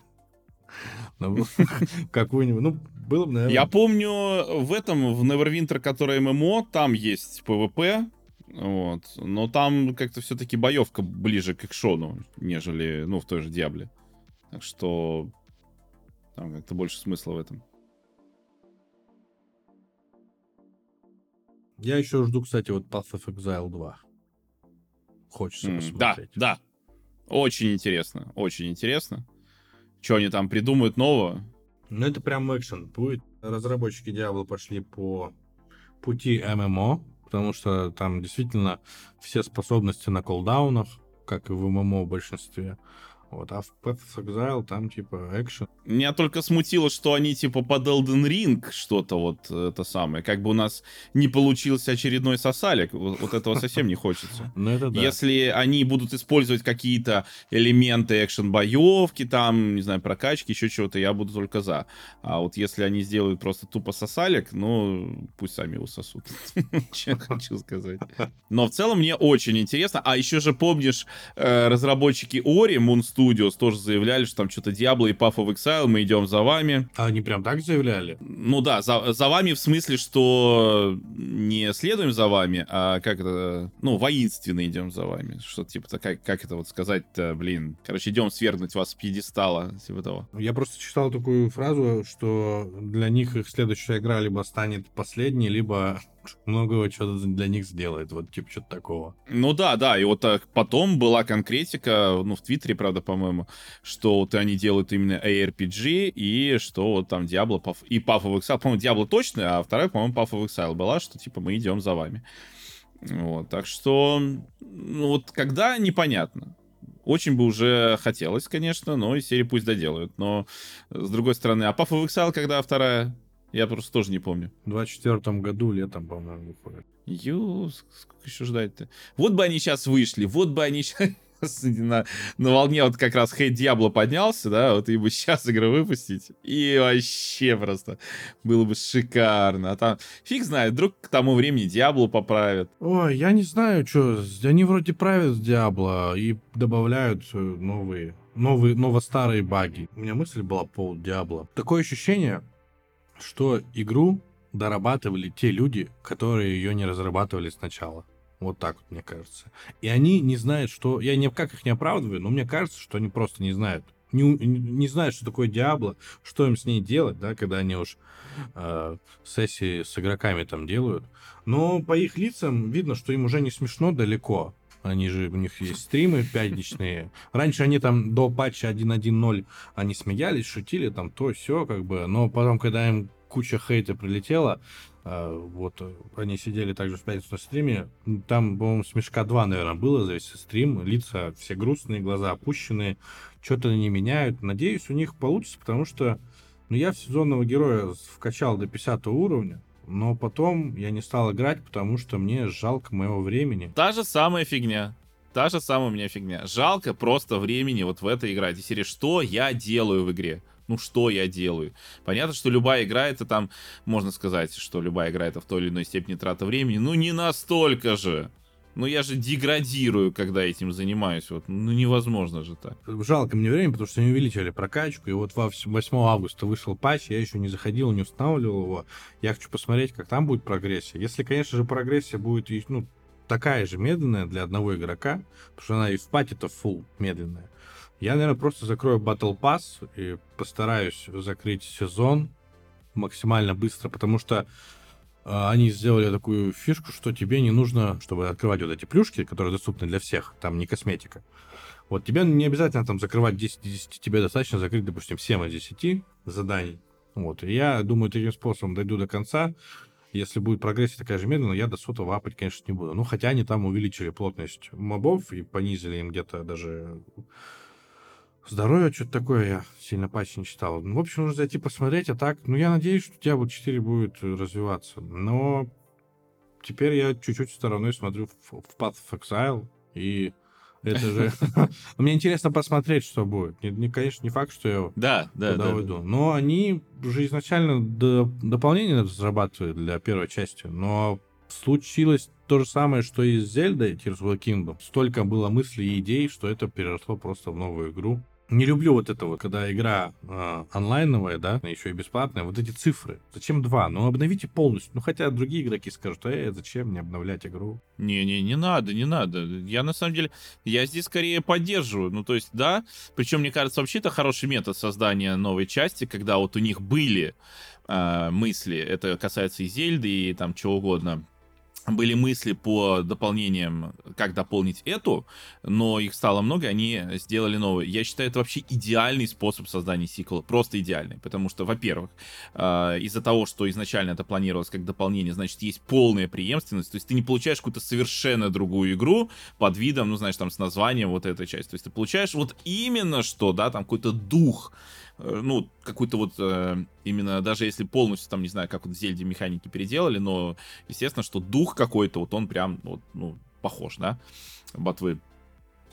Ну, какую-нибудь, ну, было бы, наверное... Я помню в этом, в Neverwinter, который ММО, там есть PvP, вот. Но там как-то все-таки боевка ближе к экшону, нежели, ну, в той же Диабле. Так что там как-то больше смысла в этом. Я еще жду, кстати, вот Path of Exile 2. Хочется mm, посмотреть. Да, да. Очень интересно, очень интересно. Что они там придумают нового? Ну, это прям экшен будет. Разработчики Diablo пошли по пути ММО, потому что там действительно все способности на колдаунах, как и в ММО в большинстве. Вот, а в Path of Exile там типа экшен. Меня только смутило, что они типа под Elden Ring что-то вот это самое. Как бы у нас не получился очередной сосалик. Вот, вот этого совсем не хочется. Ну это да. Если они будут использовать какие-то элементы экшен-боевки, там, не знаю, прокачки, еще чего-то, я буду только за. А вот если они сделают просто тупо сосалик, ну, пусть сами его сосут. Что хочу сказать. Но в целом мне очень интересно. А еще же помнишь, э, разработчики Ори, Moonstone, Studios тоже заявляли, что там что-то Diablo и Path of Exile, мы идем за вами. А они прям так заявляли? Ну да, за, за вами в смысле, что не следуем за вами, а как это, ну, воинственно идем за вами. Что типа, как, как это вот сказать-то, блин. Короче, идем свергнуть вас с пьедестала, типа того. Я просто читал такую фразу, что для них их следующая игра либо станет последней, либо многого что-то для них сделает, вот типа что-то такого. Ну да, да, и вот так потом была конкретика, ну в Твиттере, правда, по-моему, что вот они делают именно ARPG, и что вот там Diablo и Path of Exile, по-моему, Diablo точно, а вторая, по-моему, Path of Exile была, что типа мы идем за вами. Вот, так что, ну вот когда, непонятно. Очень бы уже хотелось, конечно, но и серии пусть доделают. Но, с другой стороны, а Path of Exile когда вторая? Я просто тоже не помню. В 24 году летом, по-моему, выходит. Ю, сколько еще ждать-то? Вот бы они сейчас вышли, вот бы они сейчас на, на волне вот как раз Хейт Диабло поднялся, да, вот и бы сейчас игру выпустить, и вообще просто было бы шикарно. А там, фиг знает, вдруг к тому времени Диабло поправят. Ой, я не знаю, что, они вроде правят Диабло и добавляют э, новые, новые, ново-старые баги. У меня мысль была по Диабло. Такое ощущение, что игру дорабатывали те люди, которые ее не разрабатывали сначала. Вот так вот, мне кажется. И они не знают, что... Я никак их не оправдываю, но мне кажется, что они просто не знают. Не, не знают, что такое Диабло, что им с ней делать, да, когда они уж э, сессии с игроками там делают. Но по их лицам видно, что им уже не смешно далеко. Они же, у них есть стримы пятничные. Раньше они там до патча 1.1.0 они смеялись, шутили там то, все как бы. Но потом, когда им куча хейта прилетела, а, вот они сидели также в пятницу на стриме. Там, по-моему, смешка 2, наверное, было за весь стрим. Лица все грустные, глаза опущенные. Что-то они меняют. Надеюсь, у них получится, потому что ну, я в сезонного героя вкачал до 50 уровня но потом я не стал играть, потому что мне жалко моего времени. Та же самая фигня. Та же самая у меня фигня. Жалко просто времени вот в это играть. И серии, что я делаю в игре? Ну, что я делаю? Понятно, что любая игра, это там, можно сказать, что любая игра, это в той или иной степени трата времени. Ну, не настолько же. Ну, я же деградирую, когда этим занимаюсь. Вот, ну, невозможно же так. Жалко мне время, потому что они увеличили прокачку, и вот 8 августа вышел патч, я еще не заходил, не устанавливал его. Я хочу посмотреть, как там будет прогрессия. Если, конечно же, прогрессия будет, ну, такая же медленная для одного игрока, потому что она и в пати-то full медленная, я, наверное, просто закрою Battle Pass и постараюсь закрыть сезон максимально быстро, потому что они сделали такую фишку, что тебе не нужно, чтобы открывать вот эти плюшки, которые доступны для всех, там не косметика. Вот тебе не обязательно там закрывать 10 из 10, тебе достаточно закрыть, допустим, 7 из 10 заданий. Вот, и я думаю, таким способом дойду до конца. Если будет прогрессия такая же медленная, я до сотого апать, конечно, не буду. Ну, хотя они там увеличили плотность мобов и понизили им где-то даже Здоровье, что-то такое я сильно патч не читал. Ну, в общем, нужно зайти посмотреть, а так, ну, я надеюсь, что Diablo 4 будет развиваться. Но теперь я чуть-чуть стороной смотрю в, в Path of Exile, и это же... Мне интересно посмотреть, что будет. Не, конечно, не факт, что я да, да, туда уйду. Но они уже изначально дополнение разрабатывают для первой части, но случилось то же самое, что и с Зельдой Tears of the Kingdom. Столько было мыслей и идей, что это переросло просто в новую игру. Не люблю вот это вот, когда игра э, онлайновая, да, еще и бесплатная, вот эти цифры. Зачем два? Ну, обновите полностью. Ну, хотя другие игроки скажут, э, зачем мне обновлять игру? Не-не, не надо, не надо. Я, на самом деле, я здесь скорее поддерживаю. Ну, то есть, да, причем, мне кажется, вообще это хороший метод создания новой части, когда вот у них были э, мысли, это касается и Зельды, и там чего угодно, были мысли по дополнениям, как дополнить эту, но их стало много, они сделали новые. Я считаю, это вообще идеальный способ создания сиквела, просто идеальный, потому что, во-первых, э, из-за того, что изначально это планировалось как дополнение, значит, есть полная преемственность, то есть ты не получаешь какую-то совершенно другую игру под видом, ну, знаешь, там, с названием вот этой части, то есть ты получаешь вот именно что, да, там какой-то дух ну, какую-то вот э, именно, даже если полностью, там, не знаю, как вот Зельде механики переделали, но, естественно, что дух какой-то, вот он прям, вот, ну, похож, да, ботвы.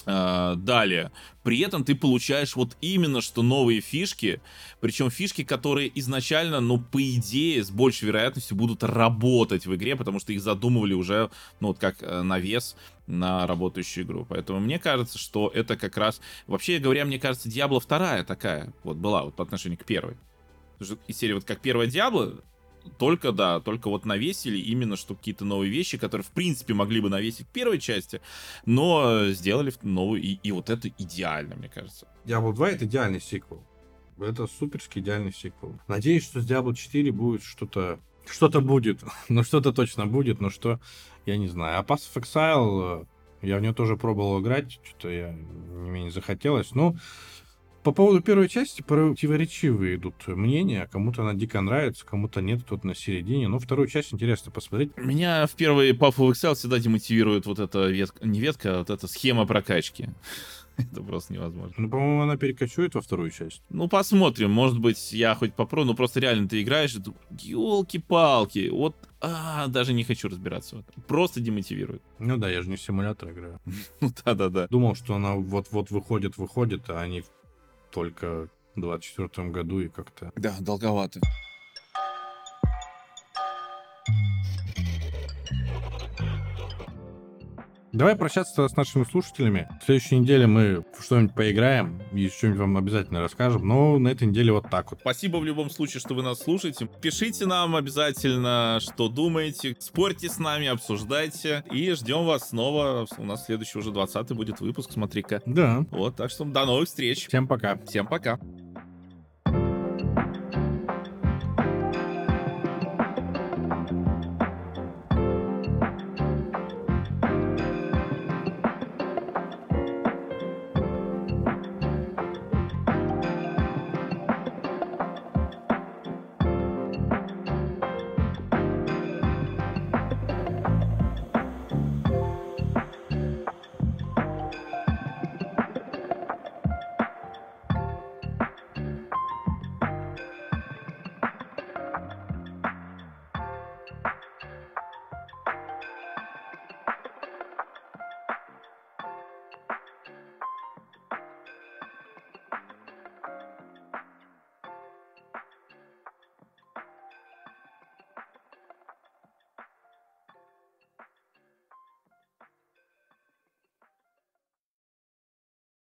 Uh, далее. При этом ты получаешь вот именно что новые фишки, причем фишки, которые изначально, ну, по идее, с большей вероятностью будут работать в игре, потому что их задумывали уже, ну, вот как э, навес на работающую игру. Поэтому мне кажется, что это как раз... Вообще говоря, мне кажется, Diablo 2 такая вот была вот по отношению к первой. Из серии вот как первая Diablo, только, да, только вот навесили именно, что какие-то новые вещи, которые, в принципе, могли бы навесить в первой части, но сделали новую, и, и вот это идеально, мне кажется. Diablo 2 — это идеальный сиквел. Это суперский идеальный сиквел. Надеюсь, что с Diablo 4 будет что-то... Что-то будет. ну, что-то точно будет, но что, я не знаю. А Pass of Exile, э, я в нее тоже пробовал играть, что-то я, не захотелось. Ну, по поводу первой части противоречивые идут мнения. Кому-то она дико нравится, кому-то нет, кто-то на середине. Но вторую часть интересно посмотреть. Меня в первый Path of Excel всегда демотивирует вот эта ветка, не ветка, а вот эта схема прокачки. Это просто невозможно. Ну, по-моему, она перекочует во вторую часть. Ну, посмотрим. Может быть, я хоть попробую. Ну, просто реально ты играешь, и елки-палки. Вот, а, даже не хочу разбираться в этом. Просто демотивирует. Ну да, я же не в симулятор играю. Ну да-да-да. Думал, что она вот-вот выходит, выходит, а они только в 24 году и как-то... Да, долговато. Давай прощаться с нашими слушателями. В следующей неделе мы что-нибудь поиграем и что-нибудь вам обязательно расскажем. Но на этой неделе вот так вот. Спасибо в любом случае, что вы нас слушаете. Пишите нам обязательно, что думаете. Спорьте с нами, обсуждайте. И ждем вас снова. У нас следующий уже 20 будет выпуск, смотри-ка. Да. Вот, так что до новых встреч. Всем пока. Всем пока.